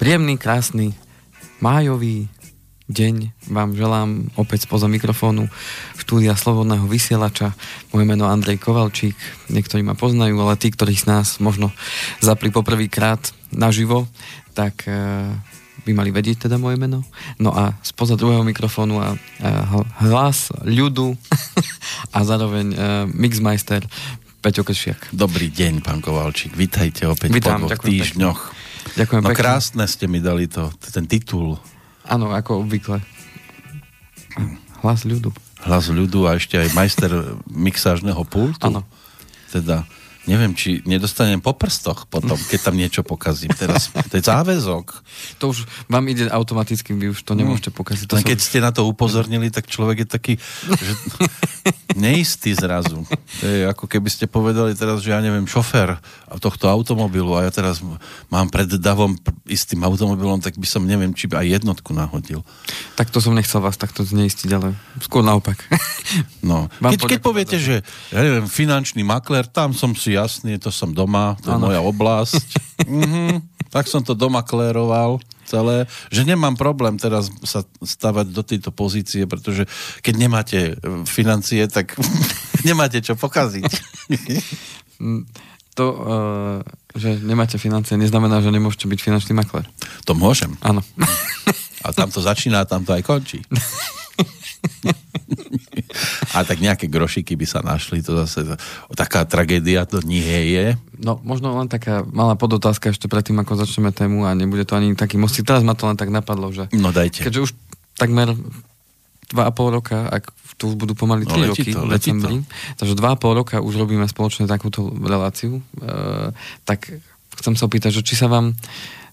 Príjemný, krásny, májový deň vám želám opäť spoza mikrofónu štúdia Slobodného vysielača. Moje meno Andrej Kovalčík, niektorí ma poznajú, ale tí, ktorí z nás možno zapli poprvýkrát naživo, tak e, by mali vedieť teda moje meno. No a spoza druhého mikrofónu a, a hlas ľudu a zároveň e, Mixmeister Peťo Kršiak. Dobrý deň, pán Kovalčík. Vítajte opäť Vítám, po dvoch týždňoch. Pekne. Ďakujem no pekne. krásne ste mi dali to, ten titul. Áno, ako obvykle. Hlas ľudu. Hlas ľudu a ešte aj majster mixážneho pultu. Áno. Teda neviem, či nedostanem po prstoch potom, keď tam niečo pokazím. Teraz to je záväzok. To už vám ide automaticky, vy už to nemôžete pokaziť. To Len keď ste na to upozornili, tak človek je taký že neistý zrazu. To je ako keby ste povedali teraz, že ja neviem, šofér tohto automobilu a ja teraz mám pred davom istým automobilom, tak by som neviem, či by aj jednotku nahodil. Tak to som nechcel vás takto zneistiť, ale skôr naopak. No. Keď, keď poviete, že ja neviem, finančný makler, tam som si jasný, to som doma, to je ano. moja oblasť. mm-hmm, tak som to doma kléroval celé, že nemám problém teraz sa stavať do tejto pozície, pretože keď nemáte e, financie, tak nemáte čo pokaziť. Mm, to, uh, že nemáte financie, neznamená, že nemôžete byť finančný makler. To môžem. Áno. A tam to začína a tam to aj končí. A tak nejaké grošiky by sa našli, to zase taká tragédia to nie je. No, možno len taká malá podotázka ešte predtým, ako začneme tému a nebude to ani taký mostík. Teraz ma to len tak napadlo, že... No dajte. Keďže už takmer 2,5 roka, ak tu budú pomaly 3 no, roky to, v decembri, takže 2,5 roka už robíme spoločne takúto reláciu, e, tak chcem sa opýtať, že či sa vám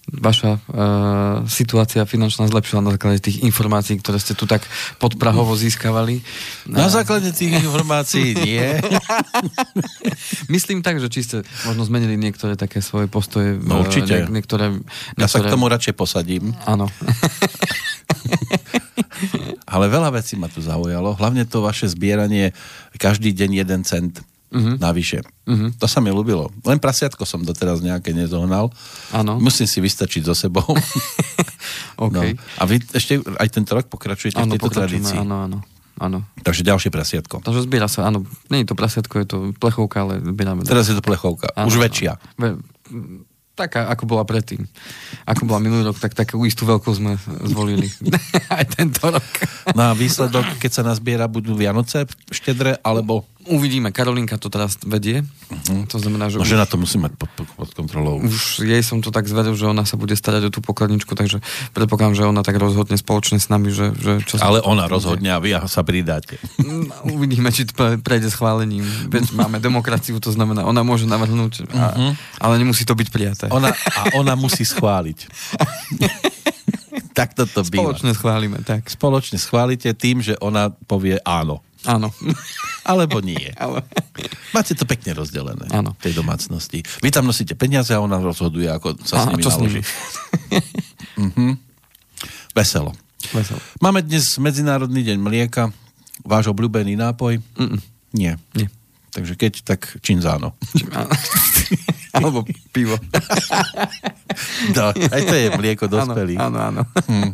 vaša uh, situácia finančná zlepšila na základe tých informácií, ktoré ste tu tak podprahovo získavali? Na základe tých informácií nie. Myslím tak, že či ste možno zmenili niektoré také svoje postoje. No určite. Nie, niektoré, niektoré... Ja sa k tomu radšej posadím. Áno. Ale veľa vecí ma tu zaujalo. Hlavne to vaše zbieranie každý deň jeden cent uh-huh. navyše. Uh-huh. To sa mi ľúbilo. Len prasiatko som doteraz nejaké nezohnal. Áno. Musím si vystačiť so sebou. okay. no. A vy ešte aj tento rok pokračujete ano, v tejto tradícii? Áno, áno. Áno. Takže ďalšie prasiatko. Takže zbiera sa, áno. Nie je to prasiatko, je to plechovka, ale zbierame. Teraz je to plechovka. Áno, Už väčšia. Ve, taká, ako bola predtým. Ako bola minulý rok, tak takú istú veľkosť sme zvolili. Aj tento rok. No a výsledok, keď sa nazbiera, budú Vianoce štedre, alebo Uvidíme, Karolinka to teraz vedie. Uh-huh. To znamená, že... No, už, žena to musí mať pod, pod kontrolou. Už jej som to tak zvedel, že ona sa bude starať o tú pokladničku, takže predpokladám, že ona tak rozhodne spoločne s nami, že... že čo Ale ona rozhodne a vy sa pridáte. Mm, uvidíme, či to prejde schválením. Veď máme demokraciu, to znamená, ona môže navrhnúť, a, uh-huh. ale nemusí to byť prijaté. Ona, a ona musí schváliť. tak toto býva. Spoločne schválime, tak. Spoločne schválite tým, že ona povie áno. Áno. Alebo nie. Ale... Máte to pekne rozdelené Áno. v tej domácnosti. Vy tam nosíte peniaze a ona rozhoduje, ako sa Áno, s nimi naloží. uh-huh. Veselo. Veselo. Máme dnes Medzinárodný deň mlieka. Váš obľúbený nápoj? Mm-mm. Nie. Nie. Takže keď, tak činzáno. Alebo pivo. no, aj to je mlieko dospelých. Áno, áno. Hm.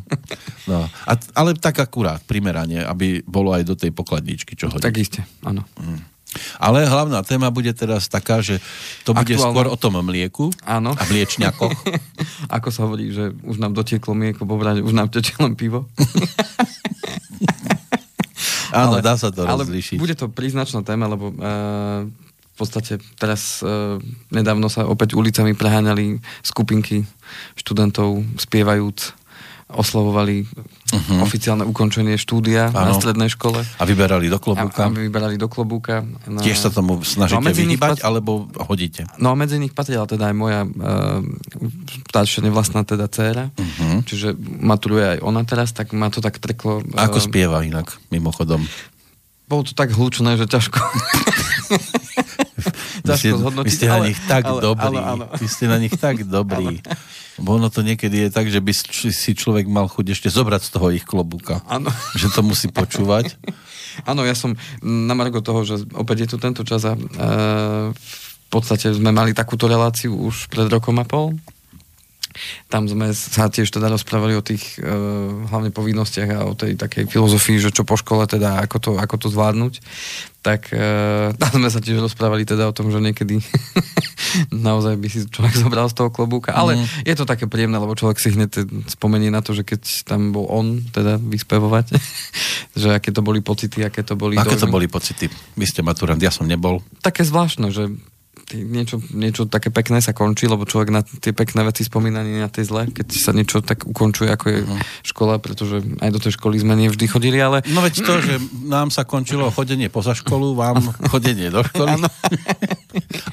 No, a, ale tak akurát, primerane, aby bolo aj do tej pokladničky, čo hodí. Tak iste, áno. Hm. Ale hlavná téma bude teraz taká, že to bude Aktuálne... skôr o tom mlieku Áno. a mliečňakoch. Ako sa hovorí, že už nám dotieklo mlieko, bobrať, už nám teče len pivo. Áno, ale, dá sa to rozlíšiť. bude to príznačná téma, lebo uh, v podstate teraz e, nedávno sa opäť ulicami preháňali skupinky študentov spievajúc oslavovali uh-huh. oficiálne ukončenie štúdia ano. na strednej škole. A vyberali do klobúka. A, a vyberali do klobúka. Na... Tiež sa tomu snažíte no vyhýbať, pat... alebo hodíte? No a medzi nich patrila teda aj moja uh, nevlastná teda dcéra, uh-huh. čiže maturuje aj ona teraz, tak ma to tak treklo. Uh... Ako spieva inak, mimochodom? Bolo to tak hlučné, že ťažko... ťažko zhodnotiť. Vy ste na nich tak ale, dobrí. Ale, ale. Vy ste na nich tak dobrí. Ono to niekedy je tak, že by si človek mal chuť ešte zobrať z toho ich klobúka. Ano. Že to musí počúvať. Áno, ja som na margo toho, že opäť je tu tento čas a e, v podstate sme mali takúto reláciu už pred rokom a pol tam sme sa tiež teda rozprávali o tých e, hlavne povinnostiach a o tej takej filozofii, že čo po škole teda, ako to, ako to zvládnuť. Tak e, tam sme sa tiež rozprávali teda o tom, že niekedy naozaj by si človek zobral z toho klobúka. Ale mm. je to také príjemné, lebo človek si hneď spomenie na to, že keď tam bol on teda vyspevovať, že aké to boli pocity, aké to boli... Aké to boli pocity? Vy ste maturant, ja som nebol. Také zvláštne, že niečo, niečo také pekné sa končí, lebo človek na tie pekné veci spomína nie na tie zlé, keď sa niečo tak ukončuje, ako je uh-huh. škola, pretože aj do tej školy sme nevždy chodili, ale... No veď to, že nám sa končilo chodenie poza školu, vám chodenie do školy.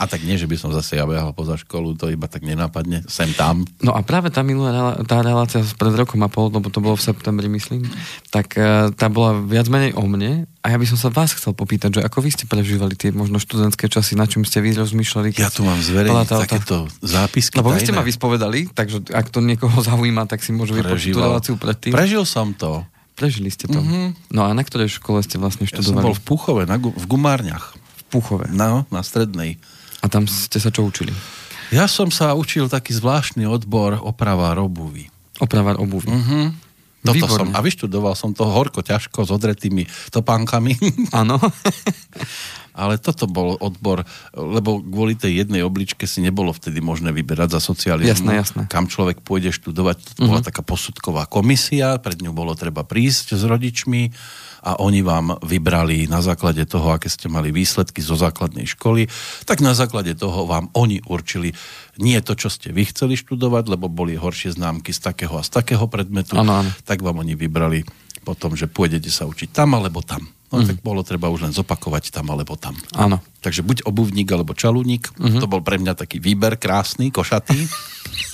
a tak nie, že by som zase ja behal poza školu, to iba tak nenápadne, sem tam. No a práve tá minulá tá relácia pred rokom a pol, lebo to bolo v septembri, myslím, tak eh, tá bola viac menej o mne a ja by som sa vás chcel popýtať, že ako vy ste prežívali tie možno študentské časy, na čím ste vy rozmýšľali? Ja tu mám zverejniť takéto zápisky. Lebo vy ste ma vyspovedali, takže ak to niekoho zaujíma, tak si môže vypočuť tú reláciu predtým. Prežil som to. Prežili ste to. Mm-hmm. No a na ktorej škole ste vlastne študovali? Ja som bol v Puchove, na, v Gumárniach. V Puchove? No, na strednej. A tam ste sa čo učili? Ja som sa učil taký zvláštny odbor oprava obuvy. Oprava obuvy. Mm-hmm. Toto Výborné. som, a vyštudoval som to horko, ťažko, s odretými topánkami. Áno. Ale toto bol odbor, lebo kvôli tej jednej obličke si nebolo vtedy možné vyberať za socializmu. Jasné, jasné. Kam človek pôjde študovať. To bola uh-huh. taká posudková komisia, pred ňou bolo treba prísť s rodičmi a oni vám vybrali na základe toho, aké ste mali výsledky zo základnej školy, tak na základe toho vám oni určili nie to, čo ste vy chceli študovať, lebo boli horšie známky z takého a z takého predmetu, ano, ano. tak vám oni vybrali potom, že pôjdete sa učiť tam alebo tam. No mm. tak bolo treba už len zopakovať tam alebo tam. Áno. Takže buď obuvník alebo čalúnik, mm-hmm. to bol pre mňa taký výber krásny, košatý.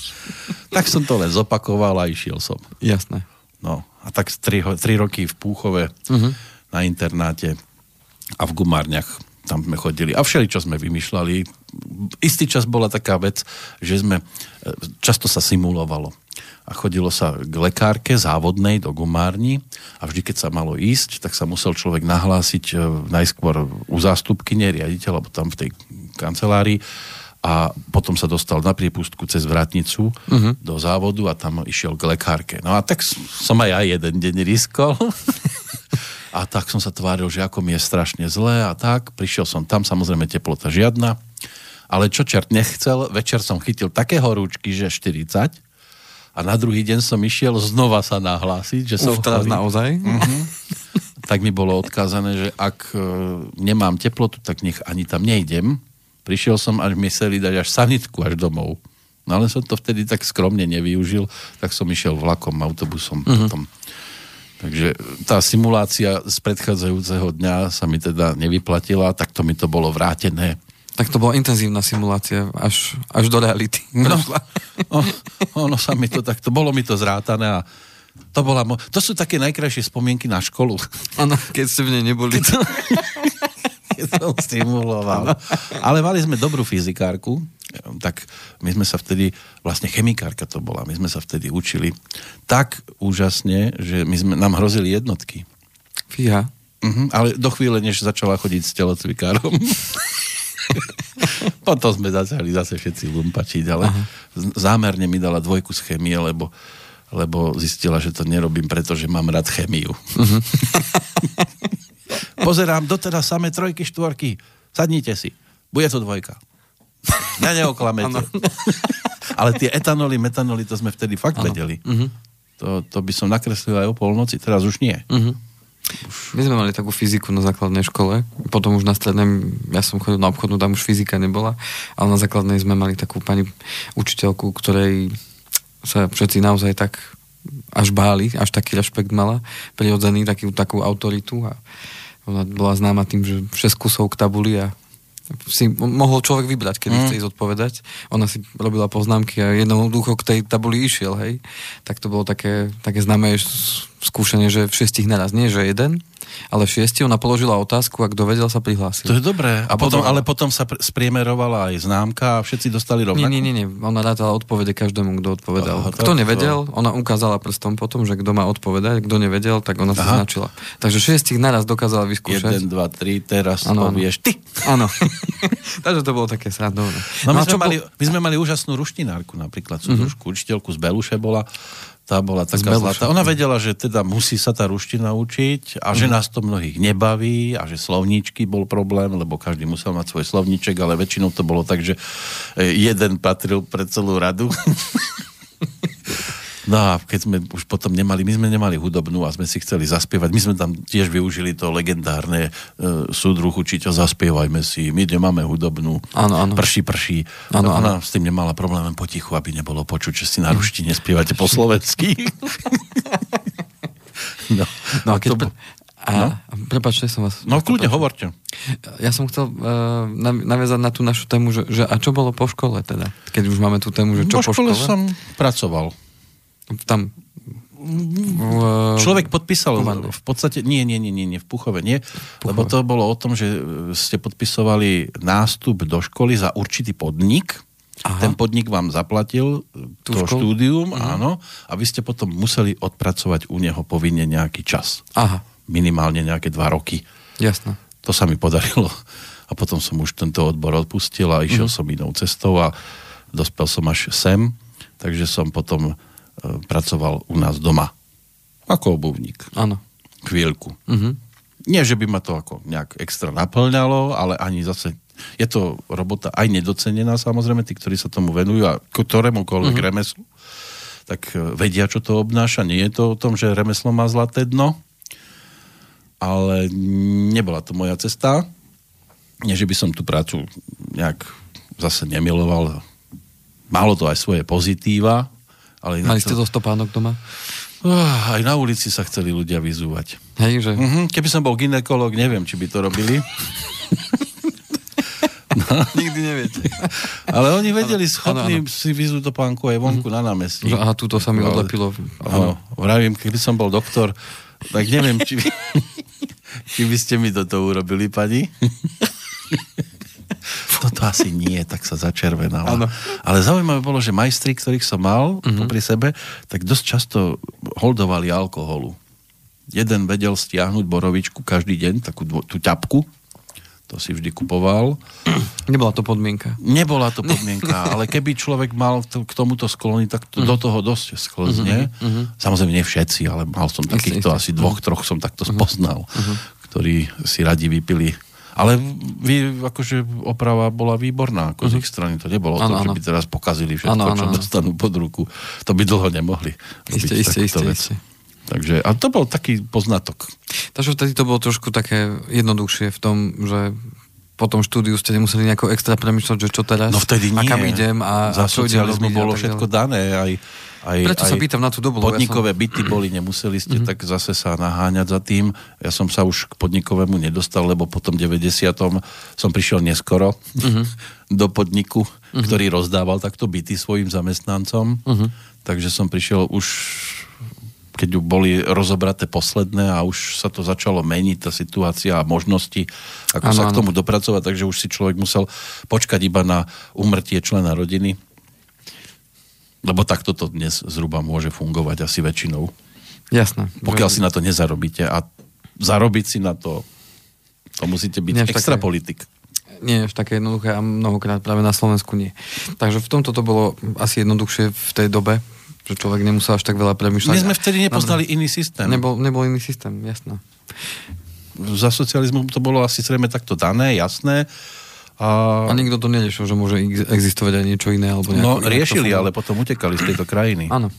tak som to len zopakoval a išiel som. Jasné. No a tak 3, 3 roky v Púchove uh-huh. na internáte a v Gumárniach tam sme chodili a všeli, čo sme vymýšľali. Istý čas bola taká vec, že sme, e, často sa simulovalo a chodilo sa k lekárke závodnej do gumárni a vždy, keď sa malo ísť, tak sa musel človek nahlásiť e, najskôr u zástupky, riaditeľ, alebo tam v tej kancelárii a potom sa dostal na priepustku cez vratnicu uh-huh. do závodu a tam išiel k lekárke. No a tak som aj ja jeden deň riskol. a tak som sa tváril, že ako mi je strašne zlé a tak. Prišiel som tam, samozrejme teplota žiadna. Ale čo čert nechcel, večer som chytil také horúčky, že 40 a na druhý deň som išiel znova sa nahlásiť, že som... Uf, teraz naozaj? Uh-huh. tak mi bolo odkázané, že ak e, nemám teplotu, tak nech ani tam nejdem, Prišiel som, až mi chceli dať až sanitku až domov. No ale som to vtedy tak skromne nevyužil, tak som išiel vlakom, autobusom uh-huh. potom. Takže tá simulácia z predchádzajúceho dňa sa mi teda nevyplatila, tak to mi to bolo vrátené. Tak to bola intenzívna simulácia až, až do reality. No, no, ono sa mi to takto, bolo mi to zrátané a to, bola, to sú také najkrajšie spomienky na školu. Áno, keď ste v nej neboli. som stimuloval. Ale mali sme dobrú fyzikárku, tak my sme sa vtedy, vlastne chemikárka to bola, my sme sa vtedy učili tak úžasne, že my sme, nám hrozili jednotky. Fíha. Uh-huh, ale do chvíle, než začala chodiť s telocvikárom. Potom sme začali zase všetci lumpačiť, ale Aha. zámerne mi dala dvojku z chemie, lebo, lebo zistila, že to nerobím, pretože mám rád chemiu. Uh-huh. Pozerám doteraz samé trojky, štvorky. Sadnite si. Bude to dvojka. Ja neoklamete. Ale tie etanoly, metanoly, to sme vtedy fakt ano. vedeli. Uh-huh. To, to by som nakreslil aj o polnoci, teraz už nie. Uh-huh. Už... My sme mali takú fyziku na základnej škole, potom už na strednej, ja som chodil na obchodnú, tam už fyzika nebola, ale na základnej sme mali takú pani učiteľku, ktorej sa všetci naozaj tak až báli, až taký rešpekt mala, prirodzený, taký, takú autoritu a ona bola známa tým, že 6 kusov k tabuli a si mohol človek vybrať, kedy mm. chce ísť odpovedať. Ona si robila poznámky a jednoducho k tej tabuli išiel, hej. Tak to bolo také, také známe skúšanie, že v šestich naraz, nie že jeden. Ale v šiesti ona položila otázku a kto vedel sa prihlásil. To je dobré. A, potom, potom, ale potom sa pr- spriemerovala aj známka a všetci dostali rovnako? Nie, nie, nie. Ona rátala odpovede každému, kto odpovedal. Aha, kto nevedel, to... ona ukázala prstom potom, že kto má odpovedať, kto nevedel, tak ona sa značila. Takže šiestich naraz dokázala vyskúšať. 1, 2, 3, teraz ano, to vieš ty. Áno. Takže to bolo také srandovné. No, my, no sme mali, my sme mali úžasnú ruštinárku napríklad, súdružku, mm-hmm. učiteľku z Beluše bola tá bola taká zlatá. Ona vedela, že teda musí sa tá ruština učiť a že uh-huh. nás to mnohých nebaví a že slovníčky bol problém, lebo každý musel mať svoj slovníček, ale väčšinou to bolo tak, že e, jeden patril pre celú radu. No a keď sme už potom nemali, my sme nemali hudobnú a sme si chceli zaspievať, my sme tam tiež využili to legendárne e, súdruhu, čiťa zaspievajme si, my nemáme hudobnú, áno, áno. prší, prší. Áno, ona áno. s tým nemala problém potichu, aby nebolo počuť, že si na ruštine spievate po slovensky. no, no a keď... To... A, no? Prepačte, som vás... No kľudne, hovorte. Ja som chcel uh, naviazať na tú našu tému, že, že a čo bolo po škole teda? Keď už máme tú tému, že čo po, po škole? som pracoval tam v, Človek podpísal v, v podstate, nie, nie, nie, nie, nie v Puchove, nie, Puchove. lebo to bolo o tom, že ste podpisovali nástup do školy za určitý podnik, Aha. ten podnik vám zaplatil Tú to školu? štúdium, uh-huh. áno, a vy ste potom museli odpracovať u neho povinne nejaký čas. Aha. Minimálne nejaké dva roky. Jasné. To sa mi podarilo. A potom som už tento odbor odpustil a išiel uh-huh. som inou cestou a dospel som až sem, takže som potom E, pracoval u nás doma. Ako obuvník. Áno. Chvíľku. Uh-huh. Nie, že by ma to ako nejak extra naplňalo, ale ani zase je to robota aj nedocenená samozrejme, tí, ktorí sa tomu venujú a ktorémukoľvek uh-huh. remeslu, tak e, vedia, čo to obnáša. Nie je to o tom, že remeslo má zlaté dno, ale nebola to moja cesta. Nie, že by som tú prácu nejak zase nemiloval. Malo to aj svoje pozitíva, ale Mali ste to stopánok doma? Uh, aj na ulici sa chceli ľudia vyzúvať. Hej, že? Uh-huh. Keby som bol ginekolog, neviem, či by to robili. no. Nikdy neviete. Ale oni vedeli schopní si vyzúť to pánku aj vonku uh-huh. na námestí. Aha, túto sa mi odlepilo. Áno, vravím, keby som bol doktor, tak neviem, či, či by ste mi toto urobili, pani toto asi nie, tak sa začervenala. Ano. Ale zaujímavé bolo, že majstri, ktorých som mal mm-hmm. pri sebe, tak dosť často holdovali alkoholu. Jeden vedel stiahnuť borovičku každý deň, takú dvo, tú ťapku, to si vždy kupoval. Nebola to podmienka. Nebola to podmienka, ale keby človek mal to, k tomuto sklony, tak to, mm. do toho dosť sklzne. Mm-hmm. Samozrejme nie všetci, ale mal som takýchto asi dvoch, troch som takto mm-hmm. spoznal, mm-hmm. ktorí si radi vypili ale vy, akože oprava bola výborná, ako uh-huh. z mhm. ich strany. To nebolo ano, to, že by teraz pokazili všetko, ano, ano, čo dostanú pod ruku. To by dlho nemohli isté, isté, isté, isté. Takže, a to bol taký poznatok. Takže vtedy to bolo trošku také jednoduchšie v tom, že po tom štúdiu ste nemuseli nejako extra premyšľať, že čo teraz, no vtedy nie. a kam idem a, Za a čo socializmu bolo všetko dané, aj aj, Preto aj sa pýtam na tú dobu. Podnikové ja som... byty boli, nemuseli ste mm-hmm. tak zase sa naháňať za tým. Ja som sa už k podnikovému nedostal, lebo po tom 90. som prišiel neskoro mm-hmm. do podniku, mm-hmm. ktorý rozdával takto byty svojim zamestnancom. Mm-hmm. Takže som prišiel už keď boli rozobraté posledné a už sa to začalo meniť, tá situácia a možnosti, ako ano, sa k tomu dopracovať, takže už si človek musel počkať iba na umrtie člena rodiny lebo takto to dnes zhruba môže fungovať asi väčšinou. Jasné. Pokiaľ si na to nezarobíte a zarobiť si na to, to musíte byť nie extra také, politik. Nie je také jednoduché a mnohokrát práve na Slovensku nie. Takže v tomto to bolo asi jednoduchšie v tej dobe, že človek nemusel až tak veľa premyšľať. My sme vtedy nepoznali iný systém. Nebol, nebol iný systém, jasné. Za socializmu to bolo asi zrejme takto dané, jasné a, a nikto to neriešil, že môže existovať aj niečo iné? Alebo no, riešili, ale potom utekali z tejto krajiny. Áno.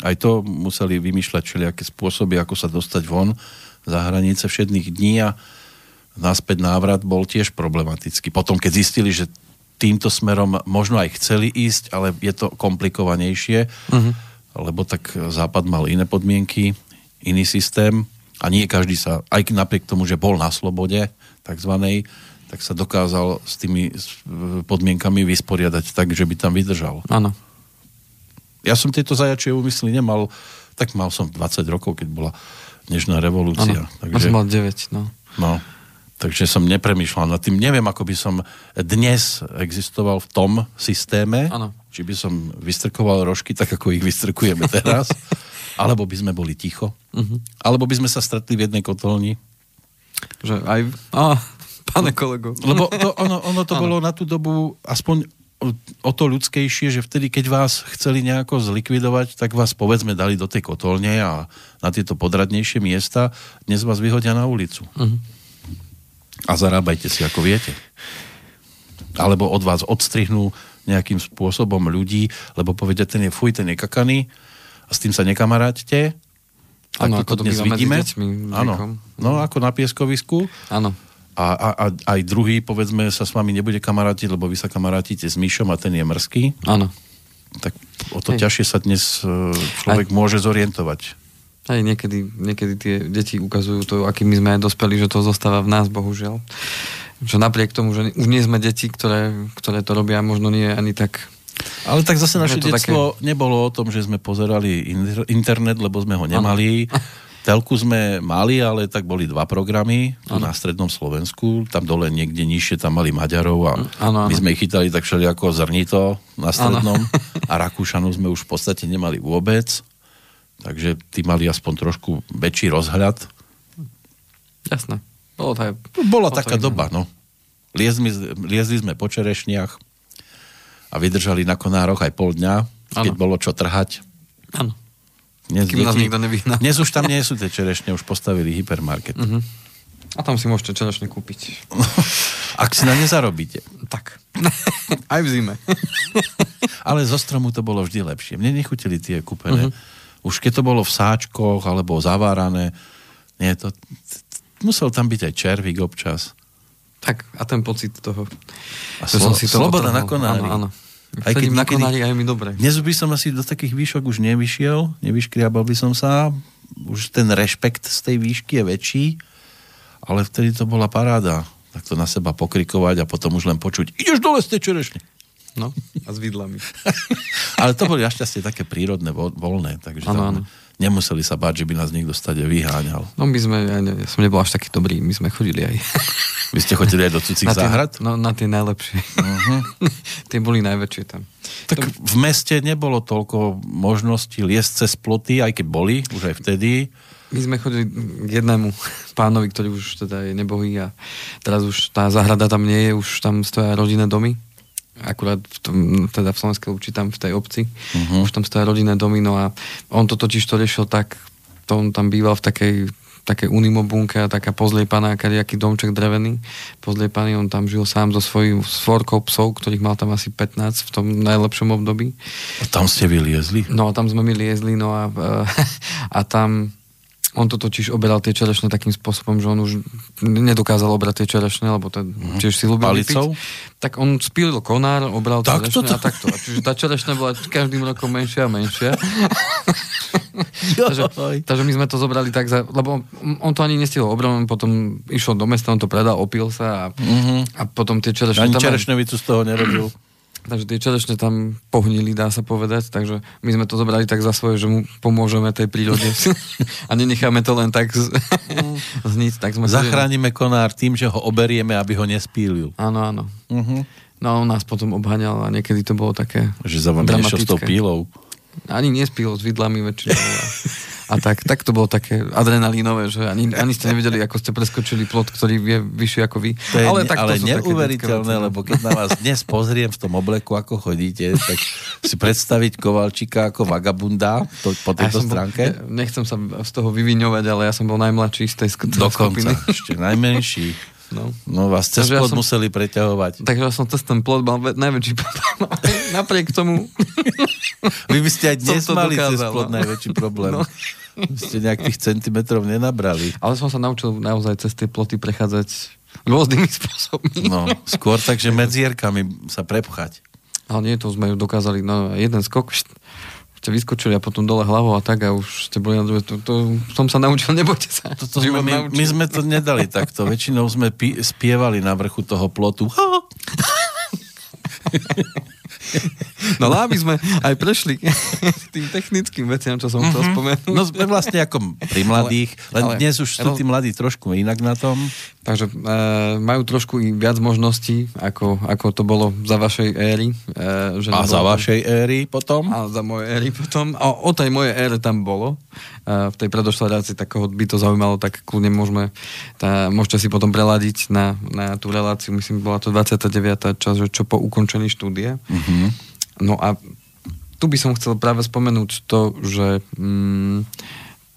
Aj to museli vymýšľať všelijaké spôsoby, ako sa dostať von za hranice všetných dní a náspäť návrat bol tiež problematický. Potom, keď zistili, že týmto smerom možno aj chceli ísť, ale je to komplikovanejšie, uh-huh. lebo tak Západ mal iné podmienky, iný systém a nie každý sa, aj napriek tomu, že bol na slobode, takzvanej, tak sa dokázal s tými podmienkami vysporiadať tak, že by tam vydržal. Áno. Ja som tieto zajačie úmysly nemal, tak mal som 20 rokov, keď bola Nežná revolúcia. Ano, takže... som mal 9, no. No, takže som nepremýšľal nad tým. Neviem, ako by som dnes existoval v tom systéme. Ano. Či by som vystrkoval rožky tak, ako ich vystrkujeme teraz. alebo by sme boli ticho. Uh-huh. Alebo by sme sa stretli v jednej kotolni. Že aj... Á, pane kolego. Lebo to, ono, ono to ano. bolo na tú dobu aspoň o to ľudskejšie, že vtedy, keď vás chceli nejako zlikvidovať, tak vás povedzme dali do tej kotolne a na tieto podradnejšie miesta. Dnes vás vyhodia na ulicu. Uh-huh. A zarábajte si, ako viete. Alebo od vás odstrihnú nejakým spôsobom ľudí, lebo povedia, ten je fuj, ten je kakaný a s tým sa nekamaráťte. Áno, ako to dnes vidíme. Áno, no ako na pieskovisku. Áno a, a, a aj druhý, povedzme, sa s vami nebude kamarátiť, lebo vy sa kamarátite s Myšom a ten je mrzký. Áno. Tak o to Hej. ťažšie sa dnes e, človek aj. môže zorientovať. Aj niekedy, niekedy tie deti ukazujú to, aký my sme dospeli, že to zostáva v nás, bohužiaľ. Že napriek tomu, že už nie sme deti, ktoré, ktoré to robia, možno nie ani tak ale tak zase naše detstvo také... nebolo o tom, že sme pozerali internet, lebo sme ho nemali. Telku sme mali, ale tak boli dva programy tu na strednom Slovensku. Tam dole niekde nižšie tam mali Maďarov a ano, ano. my sme ich chytali tak všelijako zrnito na strednom. Ano. A Rakúšanov sme už v podstate nemali vôbec. Takže tí mali aspoň trošku väčší rozhľad. Jasné. Bolo to aj, Bola taká doba, no. Liezli, liezli sme po čerešniach a vydržali na konároch aj pol dňa, keď ano. bolo čo trhať. Áno. Dnes, Kým nás nikto. Dnes už tam nie sú tie čerešne, už postavili hypermarket. Uh-huh. A tam si môžete čerešne kúpiť. Ak si na ne zarobíte. Tak. Aj v zime. Ale zo stromu to bolo vždy lepšie. Mne nechutili tie kúpené. Uh-huh. Už keď to bolo v sáčkoch alebo zavárané, nie, to, musel tam byť aj červík občas. Tak, a ten pocit toho. A slo- som si sloboda na konári. Áno, áno. Aj keď na konári aj mi dobre. Dnes by som asi do takých výšok už nevyšiel, nevyškriabal by som sa, už ten rešpekt z tej výšky je väčší, ale vtedy to bola paráda. Tak to na seba pokrikovať a potom už len počuť, ideš dole z tej čerešne. No, a s vidlami. ale to boli našťastie také prírodné, voľné, takže ano, tam ano. nemuseli sa báť, že by nás niekto stade vyháňal. No my sme, ja, ne, ja som nebol až taký dobrý, my sme chodili aj vy ste chodili aj do cudzích záhrad? No, na tie najlepšie. Uh-huh. tie boli najväčšie tam. Tak to... v meste nebolo toľko možností liesť cez ploty, aj keď boli, už aj vtedy. My sme chodili k jednému pánovi, ktorý už teda je nebohý a teraz už tá záhrada tam nie je, už tam stoja rodinné domy. Akurát v tom, teda v Slovenskej Luči, tam v tej obci. Uh-huh. Už tam stoja rodinné domy, no a on to totiž to riešil tak, to on tam býval v takej také unimobunke a taká pozliepaná, aký domček drevený, pozliepaný, on tam žil sám so svojím svorkou psov, ktorých mal tam asi 15 v tom najlepšom období. A tam ste vyliezli? No a tam sme my liezli, no a, a tam on to totiž oberal tie čerešne takým spôsobom, že on už nedokázal obrať tie čerešne, lebo to mm. tiež si ľúbil. Tak on spílil konár, obral tak čerešne to... a takto. A čiže tá čerešňa bola každým rokom menšia a menšia. takže, takže my sme to zobrali tak, za, lebo on to ani nestihol obrať, potom išiel do mesta, on to predal, opil sa a, mm-hmm. a potom tie čerešne... Ani čerešňovicu z toho nerobil. Takže tie čerešne tam pohnili, dá sa povedať, takže my sme to zobrali tak za svoje, že mu pomôžeme tej prírode a nenecháme to len tak z... zniť. Tak sme Zachránime konár tým, že ho oberieme, aby ho nespílil. Áno, áno. Uh-huh. No on nás potom obhaňal a niekedy to bolo také Že za vami s tou pílou. Ani nespílo s vidlami väčšinou. A tak, tak to bolo také adrenalínové, že ani, ani ste nevedeli, ako ste preskočili plot, ktorý je vyšší ako vy. To je ale tak ale neuveriteľné, no. lebo keď na vás dnes pozriem v tom obleku, ako chodíte, tak si predstaviť Kovalčíka ako vagabunda to, po tejto ja stránke. Bol, nechcem sa z toho vyviňovať, ale ja som bol najmladší z tej skupiny. Dokonca, ešte najmenší. No. no vás cez plot ja som, museli preťahovať. Takže ja som cez ten plot mal najväčší problém. Napriek tomu... Vy by ste aj dnes mali dokázal, cez plot no. najväčší problém. No. Vy ste nejak tých centimetrov nenabrali. Ale som sa naučil naozaj cez tie ploty prechádzať rôznymi spôsobmi. No, skôr tak, že medzierkami sa prepchať. Ale nie, to sme dokázali, no jeden skok, ste vyskočili a potom dole hlavou a tak a už ste boli na druhé. To, to, som sa naučil, nebojte sa. To, to sme, my, my sme to nedali takto. Väčšinou sme pi, spievali na vrchu toho plotu. No ale aby sme aj prešli tým technickým veciam, čo som chcel mm-hmm. spomenúť. No sme vlastne ako pri mladých, len ale, dnes už sú tí mladí trošku inak na tom. Takže e, majú trošku i viac možností, ako, ako to bolo za vašej éry. E, že a za vašej éry potom? A za mojej éry potom. A o tej mojej ére tam bolo. V tej predošlej relácii, tak koho by to zaujímalo, tak kľudne môžeme, tá, môžete si potom preladiť na, na tú reláciu, myslím, bola to 29. čas, že čo po ukončení štúdie. Mm-hmm No a tu by som chcel práve spomenúť to, že mm,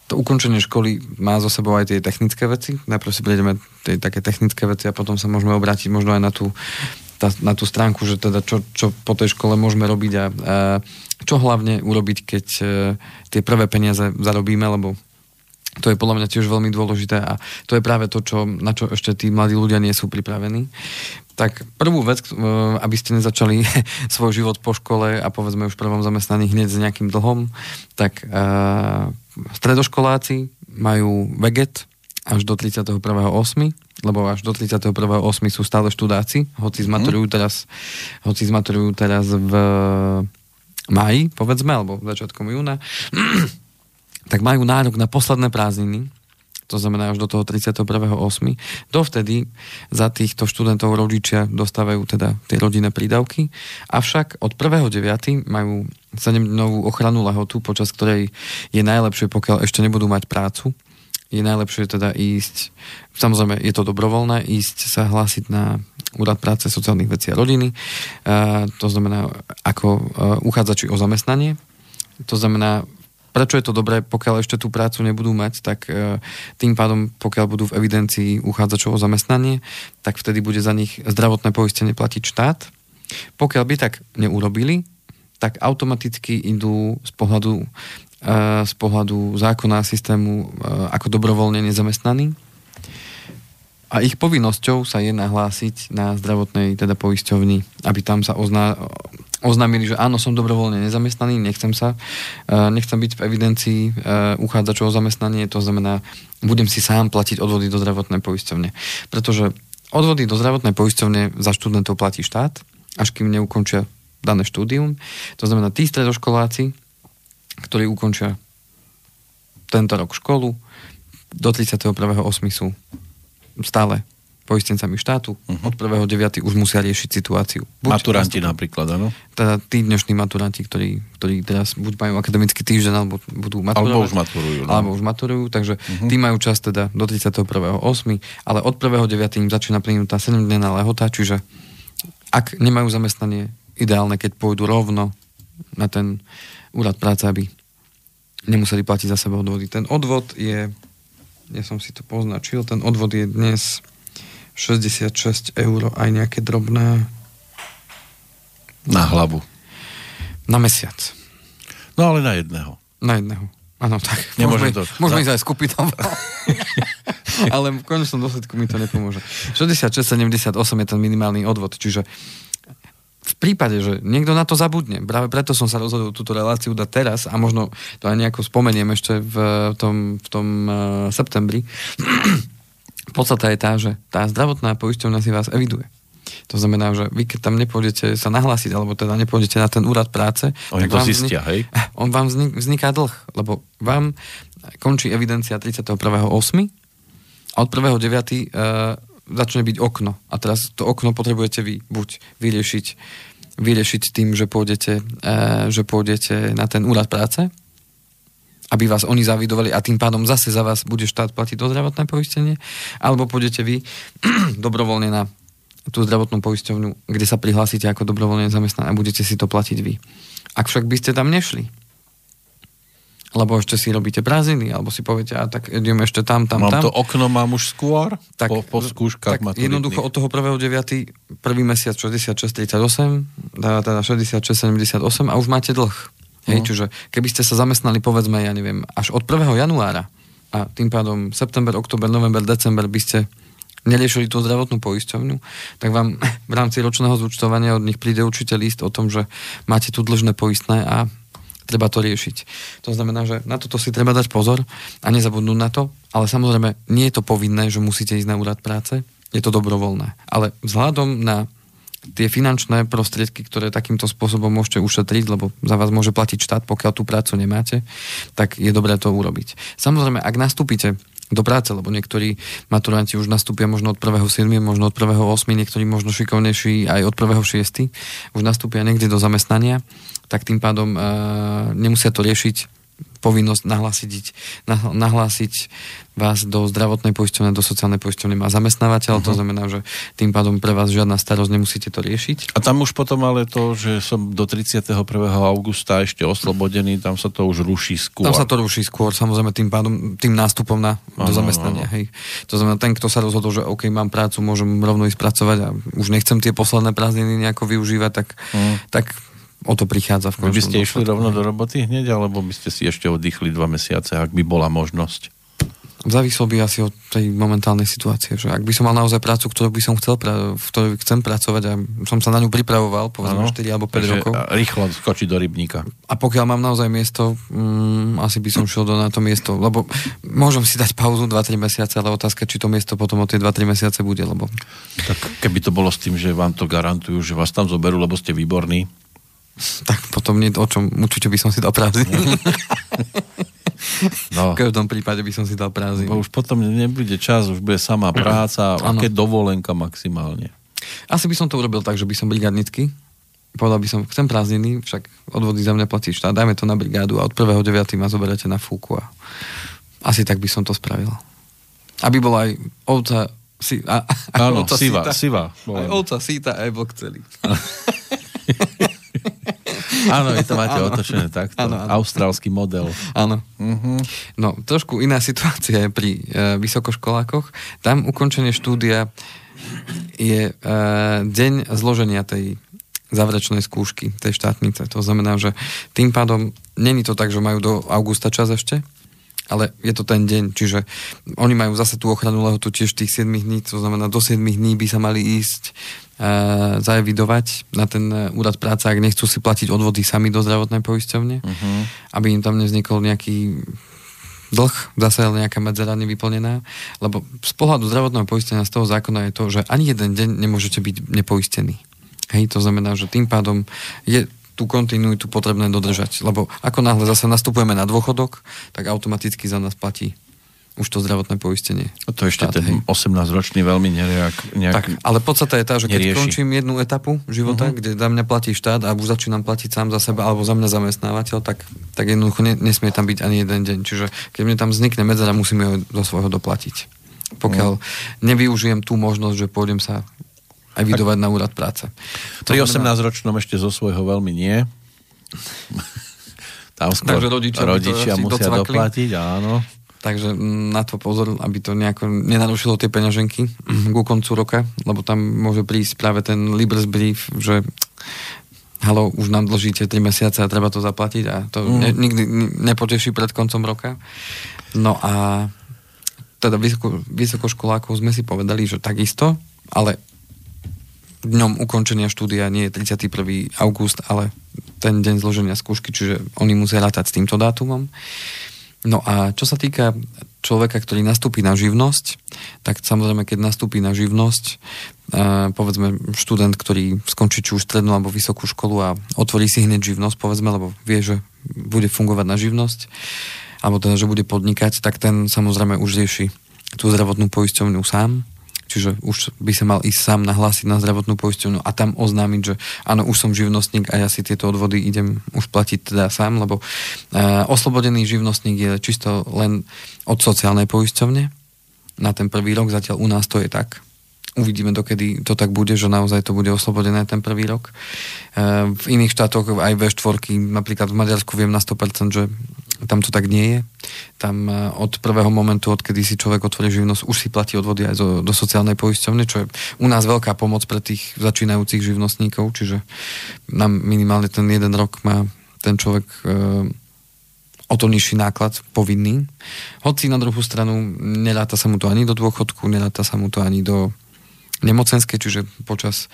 to ukončenie školy má zo sebou aj tie technické veci. Najprv si prejdeme tie také technické veci a potom sa môžeme obrátiť možno aj na tú, tá, na tú stránku, že teda čo, čo po tej škole môžeme robiť a, a čo hlavne urobiť, keď e, tie prvé peniaze zarobíme, lebo to je podľa mňa tiež veľmi dôležité a to je práve to, čo, na čo ešte tí mladí ľudia nie sú pripravení. Tak prvú vec, e, aby ste nezačali svoj život po škole a povedzme už v prvom zamestnaní hneď s nejakým dlhom, tak uh, stredoškoláci majú veget až do 31.8., lebo až do 31.8. sú stále študáci, hoci zmaturujú mhm. teraz, hoci zmaturujú teraz v máji, povedzme, alebo začiatkom júna tak majú nárok na posledné prázdniny, to znamená až do toho 31.8. Dovtedy za týchto študentov rodičia dostávajú teda tie rodinné prídavky, avšak od 1.9. majú 7-dňovú ochranu lehotu, počas ktorej je najlepšie, pokiaľ ešte nebudú mať prácu, je najlepšie teda ísť, samozrejme je to dobrovoľné, ísť sa hlásiť na úrad práce, sociálnych vecí a rodiny, to znamená ako uh, uchádzači o zamestnanie, to znamená Prečo je to dobré, pokiaľ ešte tú prácu nebudú mať, tak e, tým pádom, pokiaľ budú v evidencii uchádzačov o zamestnanie, tak vtedy bude za nich zdravotné poistenie platiť štát. Pokiaľ by tak neurobili, tak automaticky idú z pohľadu, e, z pohľadu zákona systému e, ako dobrovoľne nezamestnaní. A ich povinnosťou sa je nahlásiť na zdravotnej teda poisťovni, aby tam sa ozná, oznámili, že áno, som dobrovoľne nezamestnaný, nechcem sa, uh, nechcem byť v evidencii uh, uchádzačov o zamestnanie, to znamená, budem si sám platiť odvody do zdravotnej poisťovne. Pretože odvody do zdravotnej poisťovne za študentov platí štát, až kým neukončia dané štúdium. To znamená, tí stredoškoláci, ktorí ukončia tento rok školu, do 31.8. sú stále poistencami štátu. Uh-huh. Od 1.9. už musia riešiť situáciu. Buď maturanti nastupom, napríklad, áno? Teda tí dnešní maturanti, ktorí, ktorí teraz buď majú akademický týždeň, alebo budú maturovať. Alebo už maturujú. No. Alebo už maturujú, takže uh-huh. tí majú čas teda do 31.8., ale od 1.9. im začína plynúť tá 7-denná lehota, čiže ak nemajú zamestnanie, ideálne, keď pôjdu rovno na ten úrad práce, aby nemuseli platiť za seba odvody. Ten odvod je, ja som si to poznačil, ten odvod je dnes 66 eur aj nejaké drobné. Na hlavu. Na mesiac. No ale na jedného. Na jedného. Áno, tak. Nemôže môžeme, to. Môžeme ísť aj skúpiť tam. ale v konečnom dôsledku mi to nepomôže. 66,78 je ten minimálny odvod, čiže v prípade, že niekto na to zabudne, práve preto som sa rozhodol túto reláciu dať teraz a možno to aj nejako spomeniem ešte v tom, v tom uh, septembri, Podstata je tá, že tá zdravotná poisťovňa si vás eviduje. To znamená, že vy keď tam nepôjdete sa nahlásiť, alebo teda nepôjdete na ten úrad práce, Oni to zistia, vznik, hej? On vám vznik, vzniká dlh, lebo vám končí evidencia 31.8. a od 1.9. Uh, začne byť okno. A teraz to okno potrebujete vy buď vyriešiť, vyriešiť tým, že pôjdete, uh, že pôjdete na ten úrad práce, aby vás oni zavidovali a tým pádom zase za vás bude štát platiť to zdravotné poistenie, alebo pôjdete vy dobrovoľne na tú zdravotnú poisťovňu, kde sa prihlásite ako dobrovoľne zamestnaný a budete si to platiť vy. Ak však by ste tam nešli, lebo ešte si robíte prázdniny, alebo si poviete, a tak ideme ešte tam, tam, mám tam. to okno, mám už skôr tak, po, po skúškach tak jednoducho od toho 1.9. prvý mesiac 66.38, teda 66.78 a už máte dlh. Hej, uh-huh. čiže keby ste sa zamestnali, povedzme, ja neviem, až od 1. januára a tým pádom september, október, november, december by ste neriešili tú zdravotnú poisťovňu, tak vám v rámci ročného zúčtovania od nich príde určite list o tom, že máte tu dlžné poistné a treba to riešiť. To znamená, že na toto si treba dať pozor a nezabudnúť na to, ale samozrejme nie je to povinné, že musíte ísť na úrad práce, je to dobrovoľné. Ale vzhľadom na tie finančné prostriedky, ktoré takýmto spôsobom môžete ušetriť, lebo za vás môže platiť štát, pokiaľ tú prácu nemáte, tak je dobré to urobiť. Samozrejme, ak nastúpite do práce, lebo niektorí maturanti už nastúpia možno od 1.7., možno od 1.8., niektorí možno šikovnejší aj od 1.6., už nastúpia niekde do zamestnania, tak tým pádom uh, nemusia to riešiť povinnosť nahlásiť, nahlásiť vás do zdravotnej poisťovne, do sociálnej poisťovne má zamestnávateľ, uh-huh. to mhm. znamená, že tým pádom pre vás žiadna starosť nemusíte to riešiť. A tam už potom ale to, že som do 31. augusta ešte oslobodený, tam sa to už ruší skôr. Tam sa to ruší skôr, samozrejme tým pádom, tým nástupom na, do ano, zamestnania. Ano. Hej. To znamená, ten, kto sa rozhodol, že OK, mám prácu, môžem rovno ísť pracovať a už nechcem tie posledné prázdniny nejako využívať, tak, uh-huh. tak o to prichádza v Vy by ste išli rovno do roboty hneď, alebo by ste si ešte oddychli dva mesiace, ak by bola možnosť? Závislo by asi od tej momentálnej situácie, že ak by som mal naozaj prácu, ktorú by som chcel, v ktorej chcem pracovať a som sa na ňu pripravoval, povedzme ano, 4 alebo 5 rokov. rýchlo skočiť do rybníka. A pokiaľ mám naozaj miesto, mm, asi by som šiel do na to miesto, lebo môžem si dať pauzu 2-3 mesiace, ale otázka, či to miesto potom o tie 2-3 mesiace bude, lebo... Tak keby to bolo s tým, že vám to garantujú, že vás tam zoberú, lebo ste výborní, tak potom nie o čom, určite by som si dal prázdniny. No. V každom prípade by som si dal prázdniny. Už potom nebude čas, už bude samá práca, a keď dovolenka maximálne. Asi by som to urobil tak, že by som brigadnický, povedal by som, chcem prázdniny, však odvody za mňa platí štát, dajme to na brigádu a od 1.9. ma zoberete na fúku a asi tak by som to spravil. Aby bola aj ovca, si, a, Áno, ovca siva, síta, siva. Aj ovca síta, aj bok celý. Áno, vy to máte ano. otočené takto. Ano, ano. Austrálsky model. Áno. Uh-huh. No, trošku iná situácia je pri e, vysokoškolákoch. Tam ukončenie štúdia je e, deň zloženia tej záverečnej skúšky, tej štátnice. To znamená, že tým pádom není to tak, že majú do augusta čas ešte, ale je to ten deň, čiže oni majú zase tú ochranu lehotu tiež tých 7 dní, to znamená do 7 dní by sa mali ísť zaevidovať na ten e, úrad práce, ak nechcú si platiť odvody sami do zdravotnej poisťovne, uh-huh. aby im tam nevznikol nejaký dlh, zase nejaká medzera nevyplnená, lebo z pohľadu zdravotného poistenia z toho zákona je to, že ani jeden deň nemôžete byť nepoistení. Hej, to znamená, že tým pádom je tú kontinuitu potrebné dodržať, lebo ako náhle zase nastupujeme na dôchodok, tak automaticky za nás platí už to zdravotné poistenie. A to ešte štát, ten 18-ročný veľmi nejak, nejak Tak, ale podstate je tá, že keď nerieši. končím jednu etapu života, uh-huh. kde za mňa platí štát a už začínam platiť sám za seba alebo za mňa zamestnávateľ, tak, tak jednoducho ne, nesmie tam byť ani jeden deň. Čiže keď mne tam vznikne medzera, musím ho zo svojho doplatiť. Pokiaľ uh-huh. nevyužijem tú možnosť, že pôjdem sa aj vydovať tak, na úrad práce. Pri 18-ročnom ešte zo svojho veľmi nie. Tam skôr Takže rodičia, rodičia musia docvakli. doplatiť, áno. Takže na to pozor, aby to nejako nenarušilo tie peňaženky ku koncu roka, lebo tam môže prísť práve ten Libres brief, že halo, už nám dlžíte 3 mesiace a treba to zaplatiť a to mm. ne, nikdy nepoteší pred koncom roka. No a teda vysoko, vysokoškolákov sme si povedali, že takisto, ale dňom ukončenia štúdia nie je 31. august, ale ten deň zloženia skúšky, čiže oni musia rátať s týmto dátumom. No a čo sa týka človeka, ktorý nastúpi na živnosť, tak samozrejme, keď nastúpi na živnosť, povedzme študent, ktorý skončí či už strednú alebo vysokú školu a otvorí si hneď živnosť, povedzme, lebo vie, že bude fungovať na živnosť, alebo teda, že bude podnikať, tak ten samozrejme už rieši tú zdravotnú poisťovňu sám, čiže už by sa mal ísť sám nahlásiť na zdravotnú poisťovňu a tam oznámiť, že áno, už som živnostník a ja si tieto odvody idem už platiť teda sám, lebo uh, oslobodený živnostník je čisto len od sociálnej poisťovne. Na ten prvý rok zatiaľ u nás to je tak. Uvidíme, dokedy to tak bude, že naozaj to bude oslobodené ten prvý rok. Uh, v iných štátoch aj V4, napríklad v Maďarsku viem na 100%, že tam to tak nie je. Tam e, od prvého momentu, odkedy si človek otvorí živnosť, už si platí odvody aj do, do sociálnej poisťovne, čo je u nás veľká pomoc pre tých začínajúcich živnostníkov, čiže nám minimálne ten jeden rok má ten človek e, o to nižší náklad povinný. Hoci na druhú stranu neráta sa mu to ani do dôchodku, neráta sa mu to ani do nemocenské, čiže počas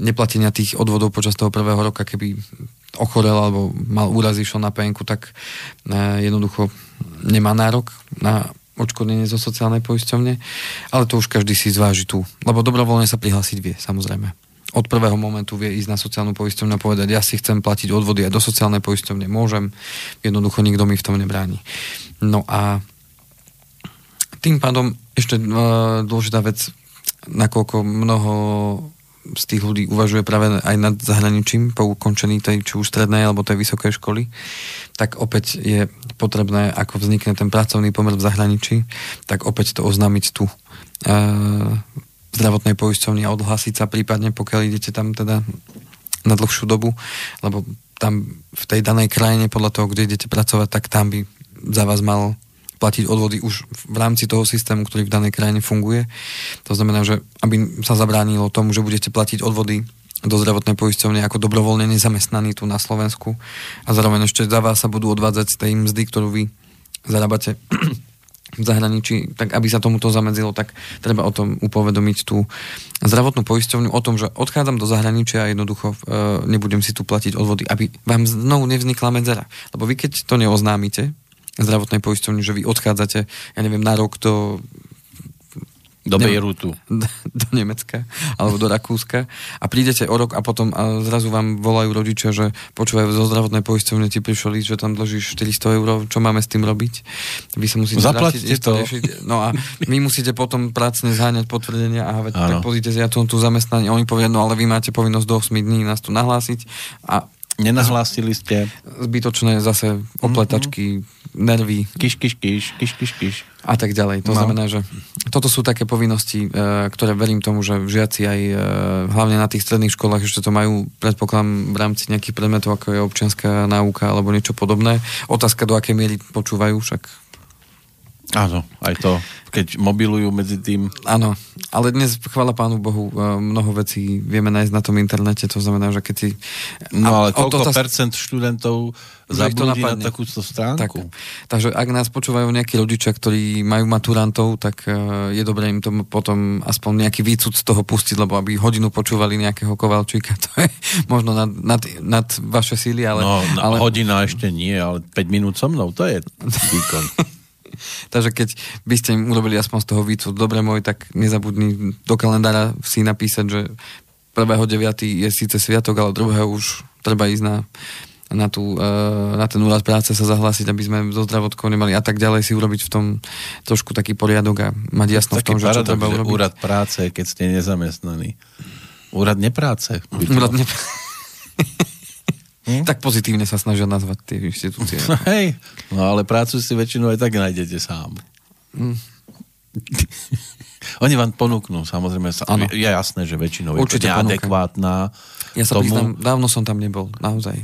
neplatenia tých odvodov počas toho prvého roka, keby ochorel alebo mal úraz, išiel na penku, tak e, jednoducho nemá nárok na odškodnenie zo sociálnej poisťovne, ale to už každý si zváži tu. Lebo dobrovoľne sa prihlásiť vie, samozrejme. od prvého momentu vie ísť na sociálnu poisťovňu a povedať, ja si chcem platiť odvody aj do sociálnej poisťovne, môžem, jednoducho nikto mi v tom nebráni. No a tým pádom ešte uh, dôležitá vec, nakoľko mnoho z tých ľudí uvažuje práve aj nad zahraničím po ukončení tej či už strednej alebo tej vysokej školy, tak opäť je potrebné, ako vznikne ten pracovný pomer v zahraničí, tak opäť to oznámiť tu uh, zdravotnej poisťovni a odhlásiť sa prípadne, pokiaľ idete tam teda na dlhšiu dobu, lebo tam v tej danej krajine podľa toho, kde idete pracovať, tak tam by za vás mal platiť odvody už v rámci toho systému, ktorý v danej krajine funguje. To znamená, že aby sa zabránilo tomu, že budete platiť odvody do zdravotnej poisťovne ako dobrovoľne nezamestnaní tu na Slovensku a zároveň ešte za vás sa budú odvádzať z tej mzdy, ktorú vy zarábate v zahraničí, tak aby sa tomuto zamedzilo, tak treba o tom upovedomiť tú zdravotnú poisťovňu o tom, že odchádzam do zahraničia a jednoducho e, nebudem si tu platiť odvody, aby vám znovu nevznikla medzera. Lebo vy keď to neoznámite, zdravotnej poisťovni, že vy odchádzate, ja neviem, na rok do do Bejrutu. Do, do Nemecka alebo do Rakúska a prídete o rok a potom a zrazu vám volajú rodičia, že počúvajú zo zdravotnej poisťovne ti prišlo líst, že tam dlžíš 400 eur, čo máme s tým robiť? Vy sa musíte Zaplatíte vrátiť, to. Riešiť. No a vy musíte potom prácne zháňať potvrdenia a veď, tak pozrite ja tu, tu zamestnanie. Oni povedia, no ale vy máte povinnosť do 8 dní nás tu nahlásiť a Nenahlásili ste. Zbytočné zase opletačky, mm-hmm. nervy. Kiš, kiš, kiš, kiš, kiš, kiš. A tak ďalej. To no. znamená, že toto sú také povinnosti, e, ktoré verím tomu, že žiaci aj e, hlavne na tých stredných školách ešte to majú, predpokladám, v rámci nejakých predmetov, ako je občianská náuka alebo niečo podobné. Otázka, do akej miery počúvajú, však Áno, aj to, keď mobilujú medzi tým. Áno, ale dnes, chvála pánu Bohu, e, mnoho vecí vieme nájsť na tom internete, to znamená, že keď si... No ale koľko tá... percent študentov zabudí na takúto stránku? Tak, takže ak nás počúvajú nejakí rodičia, ktorí majú maturantov, tak e, je dobré im to potom aspoň nejaký výcud z toho pustiť, lebo aby hodinu počúvali nejakého Kovalčíka, to je možno nad, nad, nad vaše síly, ale... No, ale... hodina ešte nie, ale 5 minút so mnou, to je výkon. Takže keď by ste im urobili aspoň z toho výcud, dobre môj, tak nezabudni do kalendára si napísať, že 1.9. je síce sviatok, ale druhého už treba ísť na, na, tú, e, na ten úrad práce sa zahlásiť, aby sme zo zdravotkou nemali a tak ďalej si urobiť v tom trošku taký poriadok a mať jasno v tom, že čo treba urobiť. úrad práce, keď ste nezamestnaní. Úrad nepráce. Úrad nepráce. Hm? Tak pozitívne sa snažia nazvať tie inštitúcie. Hej, no ale prácu si väčšinou aj tak nájdete sám. Hm. Oni vám ponúknú, samozrejme, ano. je jasné, že väčšinou Určite je to neadekvátna. Ja sa tomu... priznám, dávno som tam nebol, naozaj.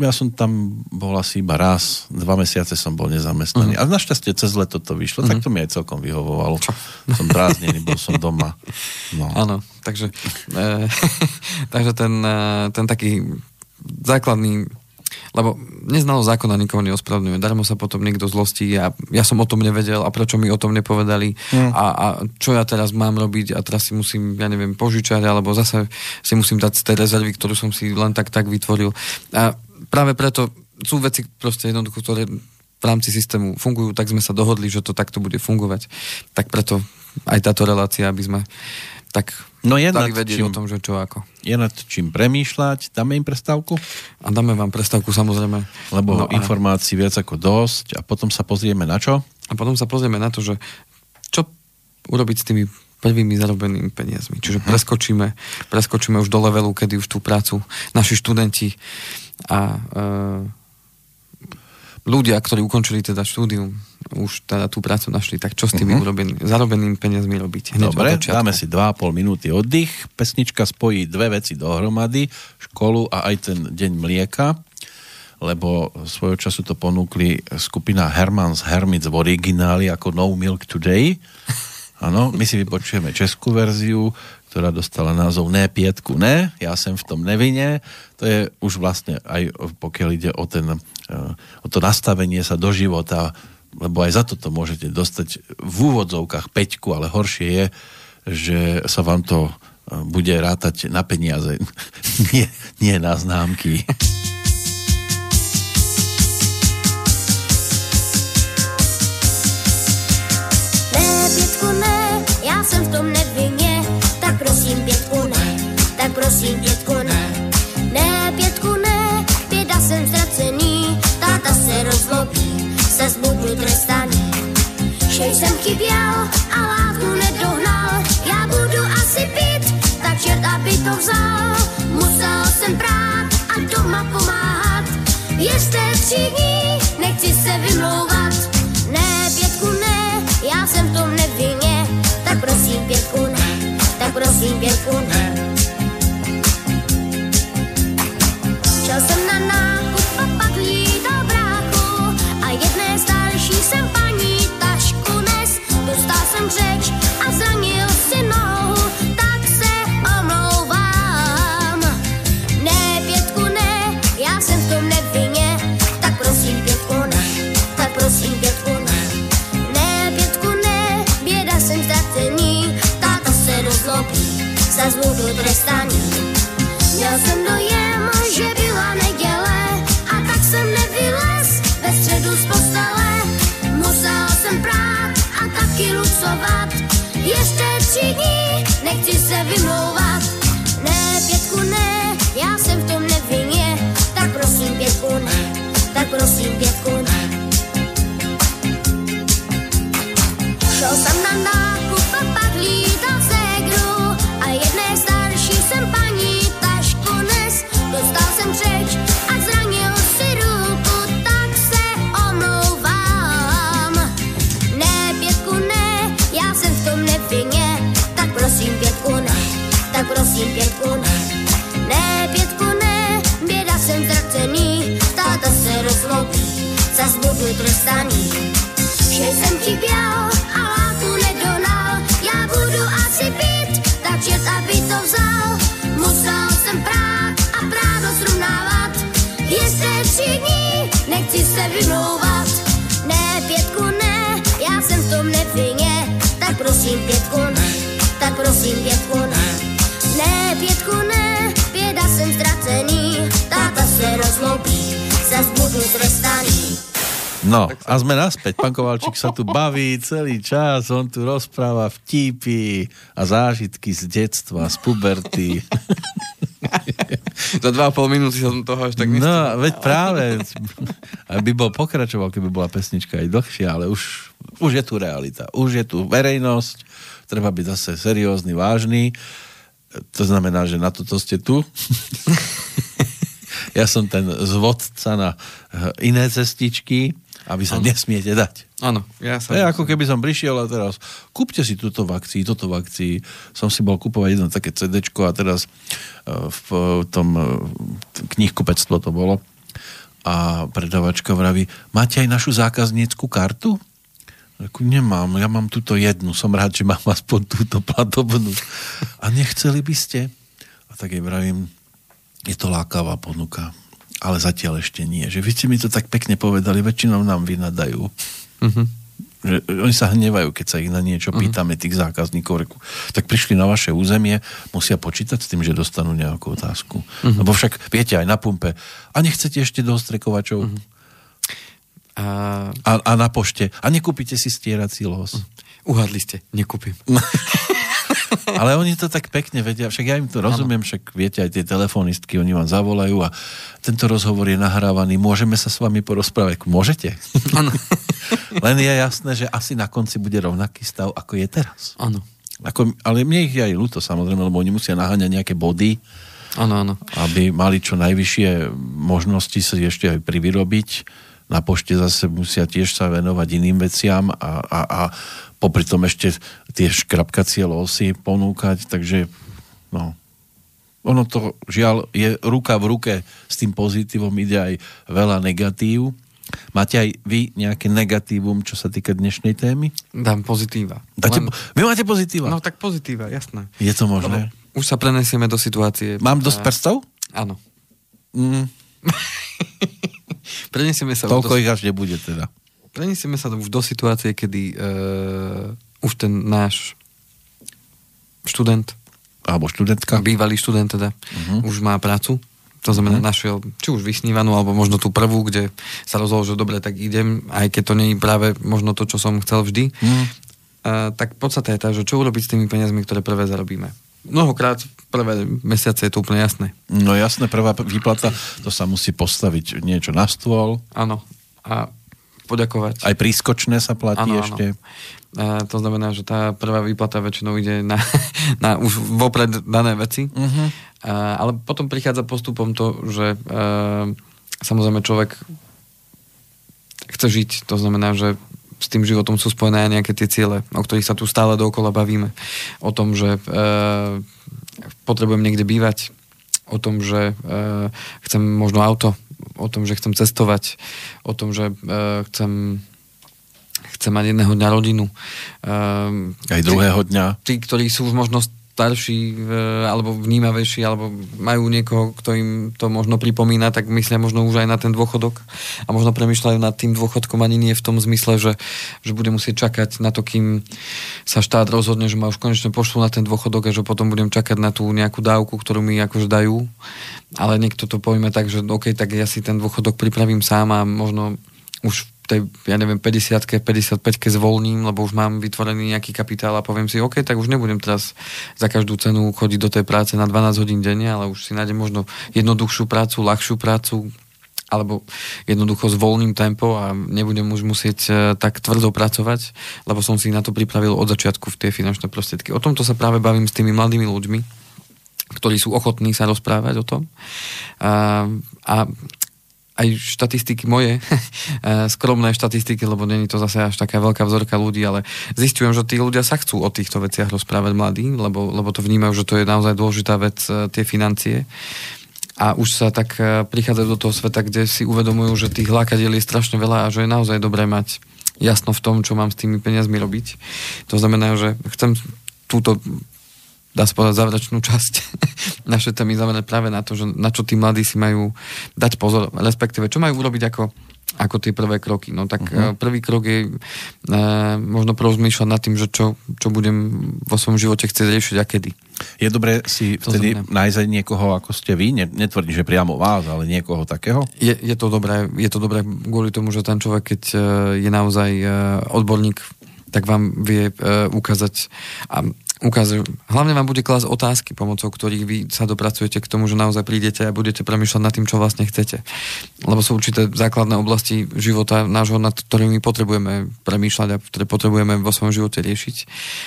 Ja som tam bol asi iba raz, dva mesiace som bol nezamestnaný. Uh-huh. A našťastie cez leto to vyšlo, uh-huh. tak mhm. to mi aj celkom vyhovovalo. Čo? Som prázdnený, bol som doma. No. Áno, takže, e, takže ten, e, ten taký základný lebo neznalo zákona nikoho neospravedlňuje. Darmo sa potom niekto zlostí a ja som o tom nevedel a prečo mi o tom nepovedali mm. a, a čo ja teraz mám robiť a teraz si musím, ja neviem, požičať alebo zase si musím dať z tej rezervy, ktorú som si len tak tak vytvoril. A práve preto sú veci proste jednoducho, ktoré v rámci systému fungujú, tak sme sa dohodli, že to takto bude fungovať. Tak preto aj táto relácia, aby sme tak no je dali vedieť čím, o tom, že čo ako. Je nad čím premýšľať, dáme im prestávku? A dáme vám prestávku samozrejme. Lebo no informácií viac ako dosť a potom sa pozrieme na čo? A potom sa pozrieme na to, že čo urobiť s tými prvými zarobenými peniazmi. Čiže uh-huh. preskočíme, preskočíme už do levelu, kedy už tú prácu naši študenti a e, ľudia, ktorí ukončili teda štúdium, už teda tú prácu našli, tak čo s tými uh-huh. urobenými, zarobenými peniazmi robiť? Hneď Dobre, dáme si 2,5 minúty oddych. Pesnička spojí dve veci dohromady, školu a aj ten deň mlieka lebo svojho času to ponúkli skupina Hermans Hermits v origináli ako No Milk Today. Áno, my si vypočujeme českú verziu, ktorá dostala názov Ne pietku ne, ja som v tom nevine. To je už vlastne aj pokiaľ ide o, ten, eh, o to nastavenie sa do života, lebo aj za toto môžete dostať v úvodzovkách peťku, ale horšie je, že sa vám to eh, bude rátať na peniaze, nie, nie na známky. Ne, pětku v tom nevinně, tak prosím pětku ne, tak prosím pětku ne. Ne, pětku ne, běda jsem ztracený, táta se rozlobí, se zbudu trestaný. Že jsem chyběl a látku nedohnal, já budu asi pít, tak čert, aby to vzal. Musel jsem prát a doma pomáhat, ještě tři dní, nechci se vymlouvat. Ne, pětku ne, já jsem v tom nevinně, tak prosím pětku ne, tak prosím pětku ne. Šel jsem Dostal prosím pětku ne. Ne, pětku ne, běda jsem ztracený, táta se rozlobí, zas budu trestaný. No, a sme naspäť. Pán Kovalčík sa tu baví celý čas, on tu rozpráva vtipy a zážitky z detstva, z puberty. Za dva a pol minúty som toho až tak No, veď práve. Aby bol pokračoval, keby bola pesnička aj dlhšia, ale už, už je tu realita. Už je tu verejnosť, treba byť zase seriózny, vážny. To znamená, že na toto ste tu. ja som ten zvodca na eh, iné cestičky, aby sa ano. nesmiete dať. Áno, ja sa... Je ako keby som prišiel a teraz kúpte si túto vakcii, toto vakcii. Som si bol kúpovať jedno také CD a teraz uh, v tom uh, knihkupectvo to bolo a predavačka vraví, máte aj našu zákaznícku kartu? Reku, nemám, ja mám túto jednu, som rád, že mám aspoň túto platobnú. A nechceli by ste? A tak jej vravím, je to lákavá ponuka, ale zatiaľ ešte nie. Že vy ste mi to tak pekne povedali, väčšinou nám vynadajú. Uh-huh. Že oni sa hnevajú, keď sa ich na niečo uh-huh. pýtame, tých zákazníkov. Reku, tak prišli na vaše územie, musia počítať s tým, že dostanú nejakú otázku. Uh-huh. Lebo však, viete, aj na pumpe. A nechcete ešte do ostrekovačov? Uh-huh. A... A, a na pošte. A nekúpite si stierací los. Uhadli ste, nekúpim. Ale oni to tak pekne vedia, však ja im to rozumiem, ano. však viete, aj tie telefonistky, oni vám zavolajú a tento rozhovor je nahrávaný, môžeme sa s vami porozprávať? Môžete? Áno. Len je jasné, že asi na konci bude rovnaký stav, ako je teraz. Áno. Ako, ale mne ich je aj ľúto, samozrejme, lebo oni musia naháňať nejaké body, Áno, áno. Aby mali čo najvyššie možnosti sa ešte aj privyrobiť. Na pošte zase musia tiež sa venovať iným veciam a, a, a popri tom ešte tie škrapkacie losy ponúkať, takže no, ono to žiaľ je ruka v ruke s tým pozitívom, ide aj veľa negatív. Máte aj vy nejaké negatívum, čo sa týka dnešnej témy? Dám pozitíva. Dáte, Len... Vy máte pozitíva? No tak pozitíva, jasné. Je to možné? Lebo už sa prenesieme do situácie. Mám dosť prstov? Áno. Mm. prenesieme sa... Toľko do... ich až nebude teda. Prenesieme sa už do situácie, kedy uh, už ten náš študent alebo študentka. Bývalý študent teda. Uh-huh. Už má prácu. To znamená, uh-huh. našiel či už vysnívanú, alebo možno tú prvú, kde sa rozhodol, že dobre, tak idem, aj keď to nie je práve možno to, čo som chcel vždy. Uh-huh. Uh, tak podstate je tá, že čo urobiť s tými peniazmi, ktoré prvé zarobíme. Mnohokrát prvé mesiace je to úplne jasné. No jasné, prvá výplata, to sa musí postaviť niečo na stôl. Áno. A poďakovať. Aj prískočné sa platí ano, ešte. Ano. To znamená, že tá prvá výplata väčšinou ide na, na už vopred dané veci. Uh-huh. Ale potom prichádza postupom to, že a, samozrejme človek chce žiť. To znamená, že s tým životom sú spojené aj nejaké tie ciele, o ktorých sa tu stále dookola bavíme. O tom, že e, potrebujem niekde bývať, o tom, že e, chcem možno auto, o tom, že chcem cestovať, o tom, že e, chcem chcem mať jedného dňa rodinu. E, aj druhého dňa. Tí, ktorí sú už možno starší e, alebo vnímavejší alebo majú niekoho, kto im to možno pripomína, tak myslia možno už aj na ten dôchodok a možno premyšľajú nad tým dôchodkom ani nie v tom zmysle, že, že bude musieť čakať na to, kým sa štát rozhodne, že ma už konečne pošlu na ten dôchodok a že potom budem čakať na tú nejakú dávku, ktorú mi akože dajú. Ale niekto to pojme tak, že OK, tak ja si ten dôchodok pripravím sám a možno už tej, ja neviem, 50 55 zvolním, lebo už mám vytvorený nejaký kapitál a poviem si, OK, tak už nebudem teraz za každú cenu chodiť do tej práce na 12 hodín denne, ale už si nájdem možno jednoduchšiu prácu, ľahšiu prácu, alebo jednoducho zvolním tempo a nebudem už musieť uh, tak tvrdo pracovať, lebo som si na to pripravil od začiatku v tie finančné prostriedky. O tomto sa práve bavím s tými mladými ľuďmi, ktorí sú ochotní sa rozprávať o tom. A, a aj štatistiky moje, eh, skromné štatistiky, lebo není to zase až taká veľká vzorka ľudí, ale zistujem, že tí ľudia sa chcú o týchto veciach rozprávať mladí, lebo, lebo to vnímajú, že to je naozaj dôležitá vec, eh, tie financie. A už sa tak eh, prichádzajú do toho sveta, kde si uvedomujú, že tých lákadiel je strašne veľa a že je naozaj dobré mať jasno v tom, čo mám s tými peniazmi robiť. To znamená, že chcem túto dá sa povedať, záverečnú časť naše témy zamerať práve na to, že na čo tí mladí si majú dať pozor, respektíve čo majú urobiť ako, ako tie prvé kroky. No tak uh-huh. prvý krok je e, možno porozmýšľať nad tým, že čo, čo budem vo svojom živote chcieť riešiť a kedy. Je dobré si vtedy nájsť niekoho, ako ste vy? Netvrdím, že priamo vás, ale niekoho takého? Je, je to dobré. Je to dobré kvôli tomu, že ten človek, keď e, je naozaj e, odborník tak vám vie ukázať a ukazuje. Hlavne vám bude klásť otázky, pomocou ktorých vy sa dopracujete k tomu, že naozaj prídete a budete premýšľať nad tým, čo vlastne chcete. Lebo sú určité základné oblasti života nášho, nad ktorými potrebujeme premýšľať a ktoré potrebujeme vo svojom živote riešiť.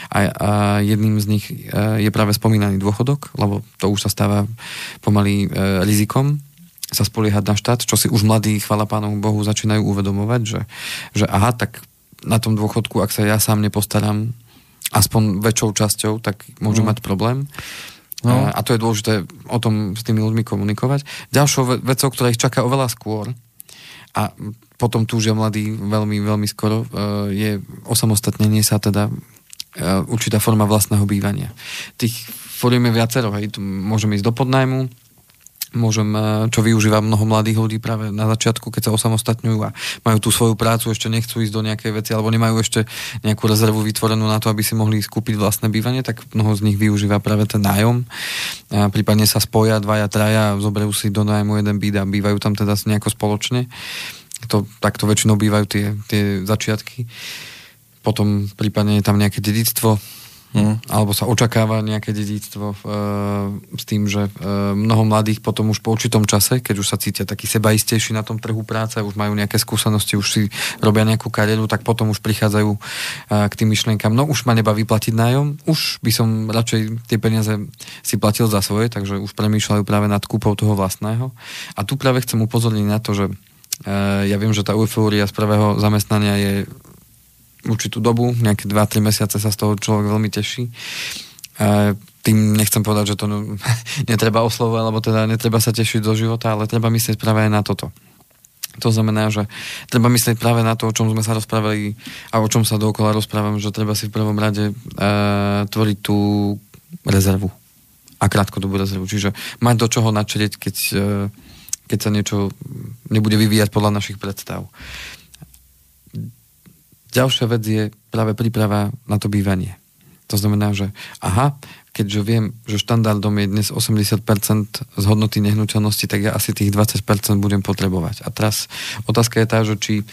A, a jedným z nich e, je práve spomínaný dôchodok, lebo to už sa stáva pomaly e, rizikom sa spoliehať na štát, čo si už mladí, chvala pánu Bohu, začínajú uvedomovať, že, že aha, tak na tom dôchodku, ak sa ja sám nepostaram, aspoň väčšou časťou, tak môžu mm. mať problém. No. A to je dôležité o tom s tými ľuďmi komunikovať. Ďalšou vecou, ktorá ich čaká oveľa skôr, a potom túžia mladí veľmi, veľmi skoro, e, je osamostatnenie sa teda e, určitá forma vlastného bývania. Tých foriem je viacero, hej, môžeme ísť do podnajmu, môžem, eh, čo využíva mnoho mladých ľudí práve na začiatku, keď sa osamostatňujú a majú tú svoju prácu, ešte nechcú ísť do nejakej veci, alebo nemajú ešte nejakú rezervu vytvorenú na to, aby si mohli skúpiť vlastné bývanie, tak mnoho z nich využíva práve ten nájom. A prípadne sa spoja dvaja, traja, zoberú si do nájmu jeden byt a bývajú tam teda nejako spoločne. To, takto väčšinou bývajú tie, tie začiatky. Potom prípadne je tam nejaké dedictvo, Hmm. Alebo sa očakáva nejaké dedictvo e, s tým, že e, mnoho mladých potom už po určitom čase, keď už sa cítia takí sebaistejší na tom trhu práce, už majú nejaké skúsenosti, už si robia nejakú kariéru, tak potom už prichádzajú e, k tým myšlienkam, no už ma neba vyplatiť nájom, už by som radšej tie peniaze si platil za svoje, takže už premýšľajú práve nad kúpou toho vlastného. A tu práve chcem upozorniť na to, že e, ja viem, že tá eufória z prvého zamestnania je určitú dobu, nejaké 2-3 mesiace sa z toho človek veľmi teší. E, tým nechcem povedať, že to netreba oslovať, alebo teda netreba sa tešiť do života, ale treba myslieť práve aj na toto. To znamená, že treba myslieť práve na to, o čom sme sa rozprávali a o čom sa dookola rozprávam, že treba si v prvom rade e, tvoriť tú rezervu a krátkodobú rezervu. Čiže mať do čoho načrieť, keď, e, keď sa niečo nebude vyvíjať podľa našich predstav. Ďalšia vec je práve príprava na to bývanie. To znamená, že aha, keďže viem, že štandardom je dnes 80% z hodnoty nehnuteľnosti, tak ja asi tých 20% budem potrebovať. A teraz otázka je tá, že či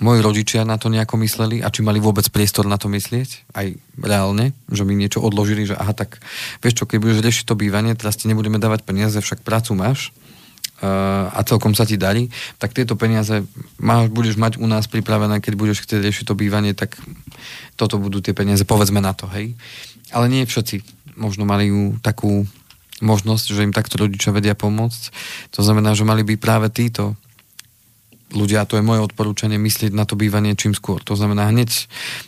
moji rodičia na to nejako mysleli a či mali vôbec priestor na to myslieť, aj reálne, že mi niečo odložili, že aha, tak vieš čo, keď budeš riešiť to bývanie, teraz ti nebudeme dávať peniaze, však prácu máš, a celkom sa ti darí, tak tieto peniaze máš, budeš mať u nás pripravené, keď budeš chcieť riešiť to bývanie, tak toto budú tie peniaze, povedzme na to, hej. Ale nie všetci možno mali takú možnosť, že im takto rodičia vedia pomôcť. To znamená, že mali by práve títo ľudia, to je moje odporúčanie, myslieť na to bývanie čím skôr. To znamená hneď,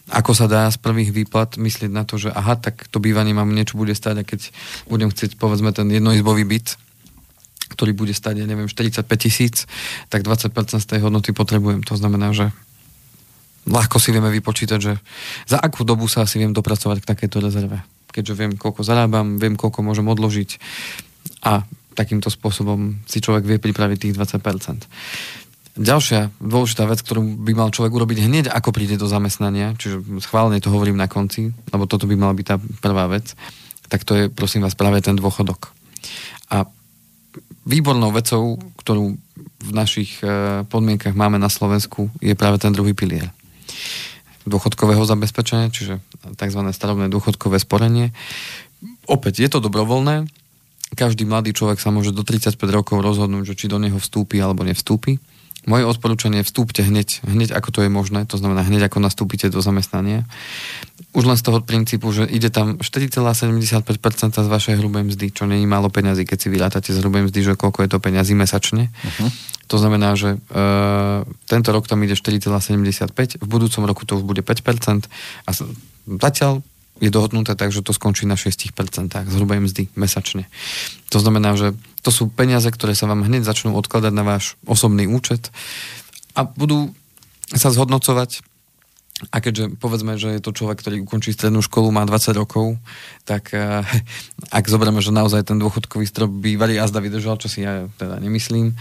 ako sa dá z prvých výplat, myslieť na to, že aha, tak to bývanie mám niečo bude stať a keď budem chcieť, povedzme, ten jednoizbový byt, ktorý bude stať, ja neviem, 45 tisíc, tak 20% z tej hodnoty potrebujem. To znamená, že ľahko si vieme vypočítať, že za akú dobu sa asi viem dopracovať k takéto rezerve. Keďže viem, koľko zarábam, viem, koľko môžem odložiť a takýmto spôsobom si človek vie pripraviť tých 20%. Ďalšia dôležitá vec, ktorú by mal človek urobiť hneď, ako príde do zamestnania, čiže schválne to hovorím na konci, lebo toto by mala byť tá prvá vec, tak to je, prosím vás, práve ten dôchodok. A výbornou vecou, ktorú v našich e, podmienkach máme na Slovensku, je práve ten druhý pilier dôchodkového zabezpečenia, čiže tzv. starobné dôchodkové sporenie. Opäť je to dobrovoľné, každý mladý človek sa môže do 35 rokov rozhodnúť, že či do neho vstúpi alebo nevstúpi. Moje odporúčanie je vstúpte hneď, hneď ako to je možné, to znamená hneď ako nastúpite do zamestnania. Už len z toho princípu, že ide tam 4,75% z vašej hrubej mzdy, čo není málo peňazí, keď si vyrátate z hrubej mzdy, že koľko je to peňazí mesačne. Uh-huh. To znamená, že e, tento rok tam ide 4,75, v budúcom roku to už bude 5% a zatiaľ je dohodnuté tak, že to skončí na 6% z hrubej mzdy mesačne. To znamená, že to sú peniaze, ktoré sa vám hneď začnú odkladať na váš osobný účet a budú sa zhodnocovať a keďže povedzme, že je to človek, ktorý ukončí strednú školu, má 20 rokov, tak uh, ak zoberieme, že naozaj ten dôchodkový strop bývalý jazda vydržal, čo si ja teda nemyslím,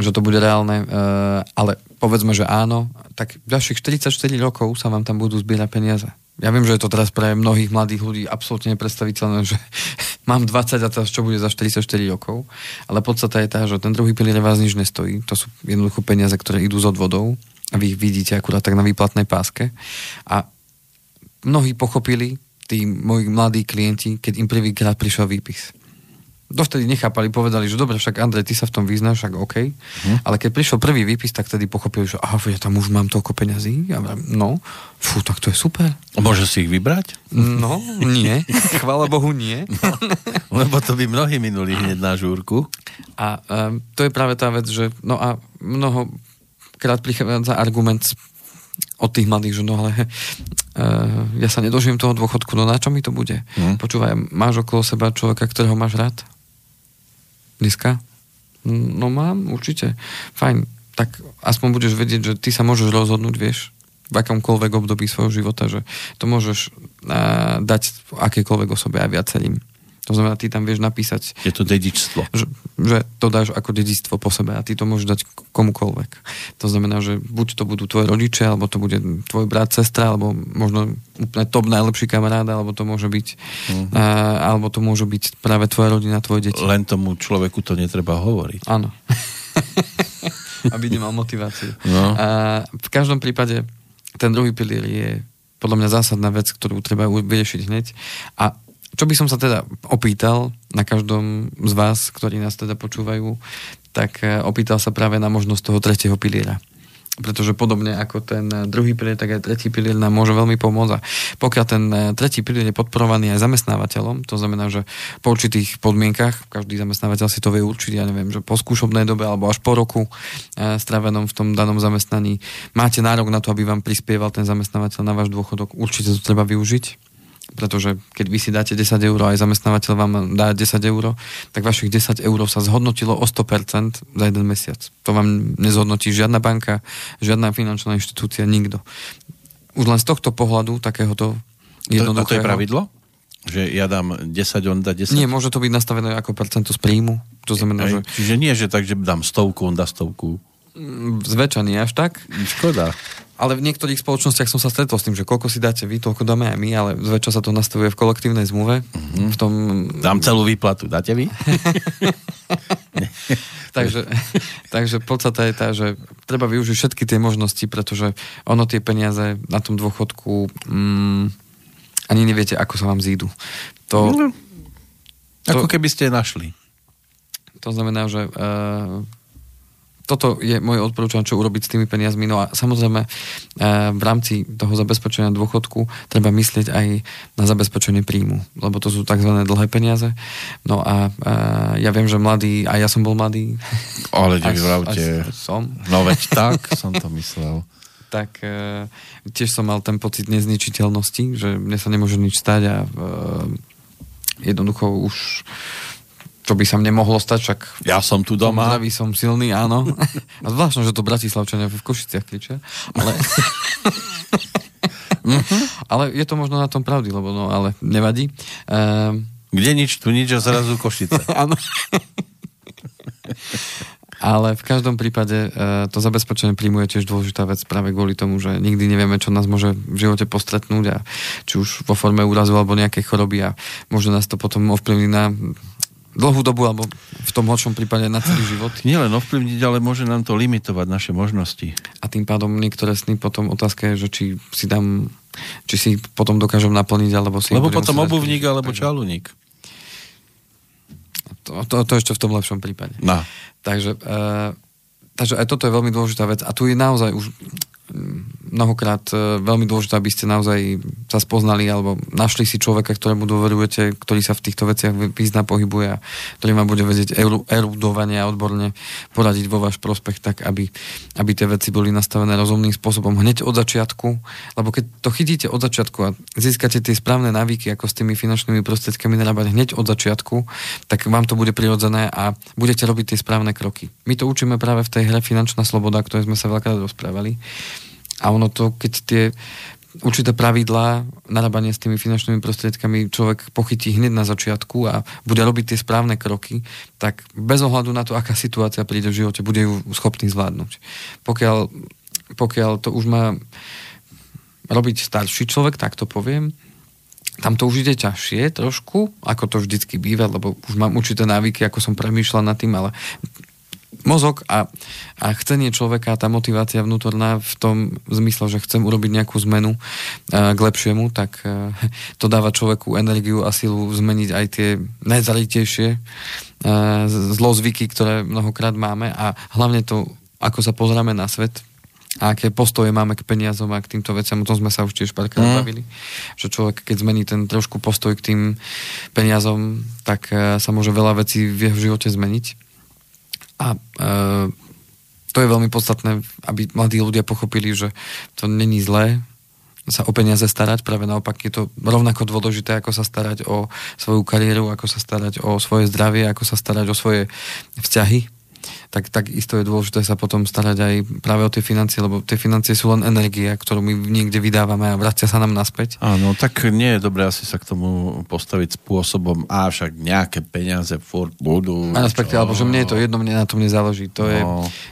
že to bude reálne, uh, ale povedzme, že áno, tak ďalších 44 rokov sa vám tam budú zbierať peniaze. Ja viem, že je to teraz pre mnohých mladých ľudí absolútne nepredstaviteľné, že mám 20 a teraz čo bude za 44 rokov, ale podstata je tá, že ten druhý pilier vás nič nestojí, to sú jednoducho peniaze, ktoré idú z odvodov. A vy ich vidíte akurát tak na výplatnej páske. A mnohí pochopili, tí moji mladí klienti, keď im prvýkrát prišiel výpis dovtedy nechápali, povedali, že dobre, však Andrej, ty sa v tom vyznáš, však OK. Hm. Ale keď prišiel prvý výpis, tak tedy pochopili, že aha, ja tam už mám toľko peňazí. Ja no, fú, tak to je super. Môže si ich vybrať? No, nie. Chvála Bohu, nie. No, lebo to by mnohí minuli hneď na žúrku. A um, to je práve tá vec, že no a mnoho krát prichádza argument od tých mladých, že no ale uh, ja sa nedožijem toho dôchodku, no na čo mi to bude? Hmm. Počúvaj, máš okolo seba človeka, ktorého máš rád? Dneska? No mám, určite. Fajn. Tak aspoň budeš vedieť, že ty sa môžeš rozhodnúť, vieš, v akomkoľvek období svojho života, že to môžeš uh, dať akékoľvek osobe aj viacerým. To znamená, ty tam vieš napísať... Je to dedičstvo. Že, že to dáš ako dedičstvo po sebe a ty to môžeš dať komukoľvek. To znamená, že buď to budú tvoje rodičia, alebo to bude tvoj brat, sestra, alebo možno úplne top najlepší kamarád, alebo to môže byť uh-huh. a, alebo to môže byť práve tvoja rodina, tvoje deti. Len tomu človeku to netreba hovoriť. Áno. Aby nemal motiváciu. No. A v každom prípade ten druhý pilier je podľa mňa zásadná vec, ktorú treba vyriešiť hneď. A čo by som sa teda opýtal na každom z vás, ktorí nás teda počúvajú, tak e, opýtal sa práve na možnosť toho tretieho piliera pretože podobne ako ten druhý pilier, tak aj tretí pilier nám môže veľmi pomôcť. A pokiaľ ten e, tretí pilier je podporovaný aj zamestnávateľom, to znamená, že po určitých podmienkach, každý zamestnávateľ si to vie určiť, ja neviem, že po skúšobnej dobe alebo až po roku e, strávenom v tom danom zamestnaní máte nárok na to, aby vám prispieval ten zamestnávateľ na váš dôchodok, určite to treba využiť pretože keď vy si dáte 10 eur a aj zamestnávateľ vám dá 10 eur, tak vašich 10 eur sa zhodnotilo o 100% za jeden mesiac. To vám nezhodnotí žiadna banka, žiadna finančná inštitúcia, nikto. Už len z tohto pohľadu, takéhoto jednoduchého... To, to je pravidlo? Že ja dám 10, on dá 10? Nie, môže to byť nastavené ako percento z príjmu. To znamená, že... Čiže nie, že tak, že dám stovku, on dá stovku. Mm, zväčša nie až tak. Škoda. Ale v niektorých spoločnostiach som sa stretol s tým, že koľko si dáte vy, toľko dáme aj my, ale zväčša sa to nastavuje v kolektívnej zmluve. Mm-hmm. V tom... Dám celú výplatu, dáte vy? takže, takže podstata je tá, že treba využiť všetky tie možnosti, pretože ono tie peniaze na tom dôchodku mm, ani neviete, ako sa vám zídu. To, no, to, ako keby ste našli. To znamená, že uh, toto je moje odporúčanie, čo urobiť s tými peniazmi. No a samozrejme e, v rámci toho zabezpečenia dôchodku treba myslieť aj na zabezpečenie príjmu, lebo to sú tzv. dlhé peniaze. No a e, ja viem, že mladý, a ja som bol mladý. Ale vravte. Som. No veď tak som to myslel. tak e, tiež som mal ten pocit nezničiteľnosti, že mne sa nemôže nič stať a jednoducho už čo by sa mne mohlo stať, však... Ja som tu doma. Zdravý, som silný, áno. A zvláštno, že to Bratislavčania v Košiciach kričia. Ale... ale je to možno na tom pravdy, lebo no, ale nevadí. Um... Kde nič, tu nič a zrazu Košice. áno. ale v každom prípade uh, to zabezpečenie príjmu je tiež dôležitá vec práve kvôli tomu, že nikdy nevieme, čo nás môže v živote postretnúť a či už vo forme úrazu alebo nejakej choroby a môže nás to potom ovplyvniť na dlhú dobu, alebo v tom horšom prípade na celý život. Nielen ovplyvniť, ale môže nám to limitovať naše možnosti. A tým pádom niektoré sny potom otázka je, že či si dám, či si potom dokážem naplniť, alebo si... Lebo potom obuvník alebo čaluník. To, to, to ešte v tom lepšom prípade. No. Takže, uh, takže aj toto je veľmi dôležitá vec. A tu je naozaj už mnohokrát e, veľmi dôležité, aby ste naozaj sa spoznali alebo našli si človeka, ktorému dôverujete, ktorý sa v týchto veciach význa pohybuje a ktorý vám bude vedieť erudovanie a odborne poradiť vo váš prospech tak, aby, aby tie veci boli nastavené rozumným spôsobom hneď od začiatku, lebo keď to chytíte od začiatku a získate tie správne návyky, ako s tými finančnými prostriedkami narábať hneď od začiatku, tak vám to bude prirodzené a budete robiť tie správne kroky. My to učíme práve v tej hre Finančná sloboda, ktorej sme sa veľká rozprávali a ono to, keď tie určité pravidlá narábania s tými finančnými prostriedkami človek pochytí hneď na začiatku a bude robiť tie správne kroky, tak bez ohľadu na to, aká situácia príde v živote, bude ju schopný zvládnuť. Pokiaľ, pokiaľ to už má robiť starší človek, tak to poviem, tam to už ide ťažšie trošku, ako to vždycky býva, lebo už mám určité návyky, ako som premýšľal nad tým, ale mozog a, a chcenie človeka, tá motivácia vnútorná v tom zmysle, že chcem urobiť nejakú zmenu uh, k lepšiemu, tak uh, to dáva človeku energiu a silu zmeniť aj tie najzalitejšie uh, zlozvyky, ktoré mnohokrát máme a hlavne to, ako sa pozráme na svet, a aké postoje máme k peniazom a k týmto veciam, o tom sme sa už tiež párkrát mm. bavili, že človek, keď zmení ten trošku postoj k tým peniazom, tak sa môže veľa vecí v jeho živote zmeniť. A e, to je veľmi podstatné, aby mladí ľudia pochopili, že to není zlé sa o peniaze starať, práve naopak je to rovnako dôležité, ako sa starať o svoju kariéru, ako sa starať o svoje zdravie, ako sa starať o svoje vzťahy tak, tak isto je dôležité sa potom starať aj práve o tie financie, lebo tie financie sú len energia, ktorú my niekde vydávame a vracia sa nám naspäť. Áno, tak nie je dobré asi sa k tomu postaviť spôsobom, a však nejaké peniaze furt budú. A respektíve, alebo že mne je to jedno, mne na tom nezáleží. To, no. je,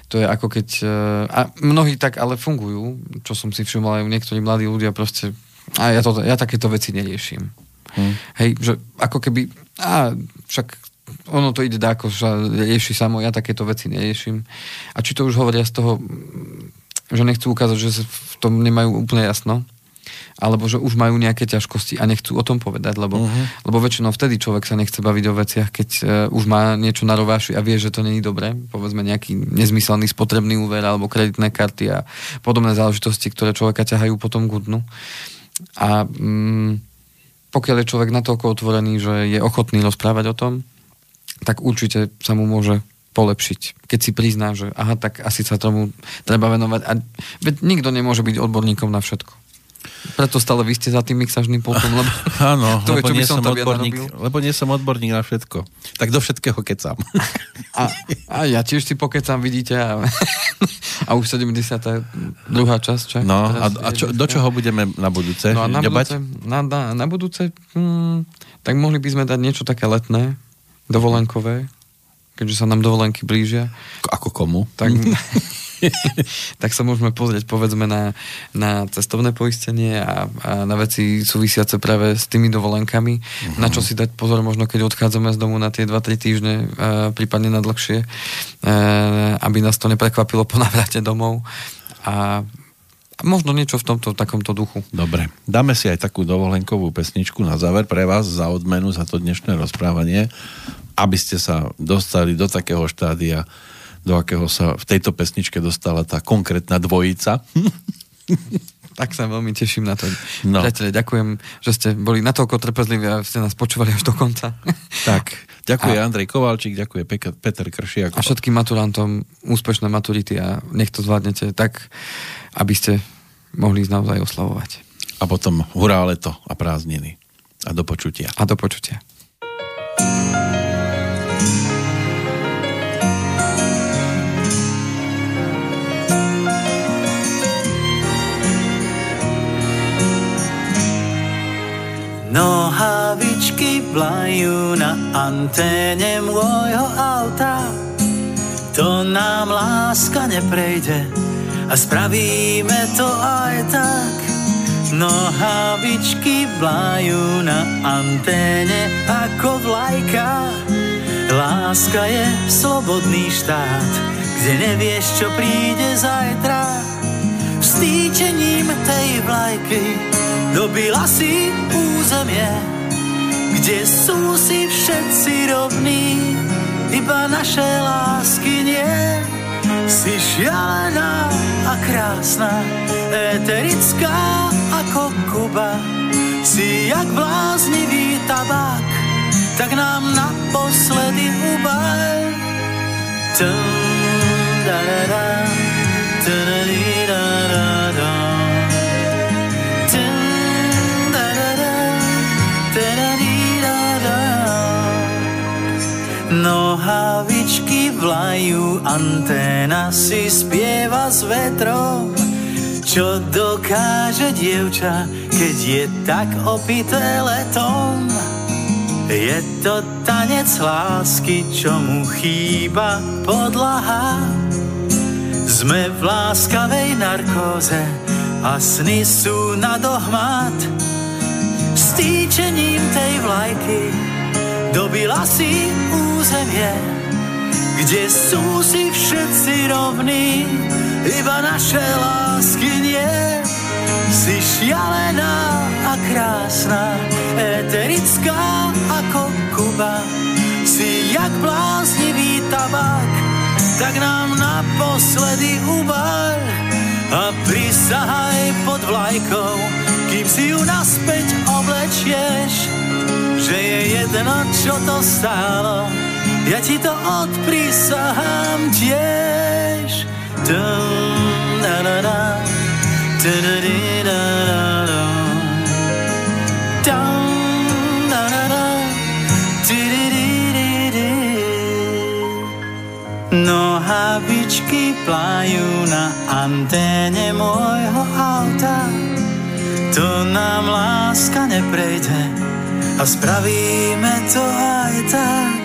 to je ako keď... Eh, a mnohí tak ale fungujú, čo som si všimol aj niektorí mladí ľudia proste... A ja, to, ja takéto veci neriešim. Hm. Hej, že ako keby... A však ono to ide dáko, že rieši samo, ja takéto veci neriešim. A či to už hovoria z toho, že nechcú ukázať, že v tom nemajú úplne jasno, alebo že už majú nejaké ťažkosti a nechcú o tom povedať, lebo, uh-huh. lebo väčšinou vtedy človek sa nechce baviť o veciach, keď uh, už má niečo na rováši a vie, že to není dobré, povedzme nejaký nezmyselný spotrebný úver alebo kreditné karty a podobné záležitosti, ktoré človeka ťahajú potom k dnu. A mm, pokiaľ je človek natoľko otvorený, že je ochotný rozprávať o tom, tak určite sa mu môže polepšiť. Keď si prizná, že aha, tak asi sa tomu treba venovať. A veď nikto nemôže byť odborníkom na všetko. Preto stále vy ste za tým mixažným pultom, lebo Áno, to lebo, je, čo nie som odborník, lebo nie som odborník na všetko. Tak do všetkého kecam. A, a ja tiež si pokecam, vidíte. A, a už 72. časť. Čak, no, a, a čo, do čoho budeme na budúce? No a na budúce, na, na, na budúce hmm, tak mohli by sme dať niečo také letné, dovolenkové, keďže sa nám dovolenky blížia. Ako komu? Tak, tak sa môžeme pozrieť povedzme na, na cestovné poistenie a, a na veci súvisiace práve s tými dovolenkami, uh-huh. na čo si dať pozor možno, keď odchádzame z domu na tie 2-3 týždne, a, prípadne na dlhšie, a, aby nás to neprekvapilo po návrate domov a možno niečo v tomto takomto duchu. Dobre, dáme si aj takú dovolenkovú pesničku na záver pre vás za odmenu za to dnešné rozprávanie, aby ste sa dostali do takého štádia, do akého sa v tejto pesničke dostala tá konkrétna dvojica. tak sa veľmi teším na to. No. Priatelia, ďakujem, že ste boli natoľko trpezliví a ste nás počúvali až do konca. tak, ďakujem a... Andrej Kovalčík, ďakujem Peter Kršiak. A všetkým maturantom úspešné maturity a nech to zvládnete tak, aby ste mohli ísť naozaj oslavovať. A potom hurá leto a prázdniny. A do počutia. A do počutia. Nohavičky vlajú na anténe môjho auta To nám láska neprejde a spravíme to aj tak. Nohavičky vlajú na anténe ako vlajka. Láska je slobodný štát, kde nevieš, čo príde zajtra. Vstýčením tej vlajky dobila si územie, kde sú si všetci rovní, iba naše lásky nie. Si šialená a krásna, eterická ako Kuba. Si jak bláznivý tabák, tak nám naposledy ubaj. Tum, da, da, da, da, da, da, da, da. Anténa si spieva s vetrom. Čo dokáže dievča, keď je tak opité letom? Je to tanec lásky, čo mu chýba podlaha. Sme v láskavej narkóze a sny sú na dohmat. Stýčením tej vlajky dobila si územie, kde sú si všetci rovní, iba naše lásky nie. Si šialená a krásna, eterická ako Kuba. Si jak bláznivý tabák, tak nám naposledy ubar a prisahaj pod vlajkou, kým si ju naspäť oblečieš, že je jedno, čo to stálo, ja ti to odprisahám tiež. Da, da, da, da, da, da, da. Nohavičky plajú na anténe môjho auta To nám láska neprejde a spravíme to aj tak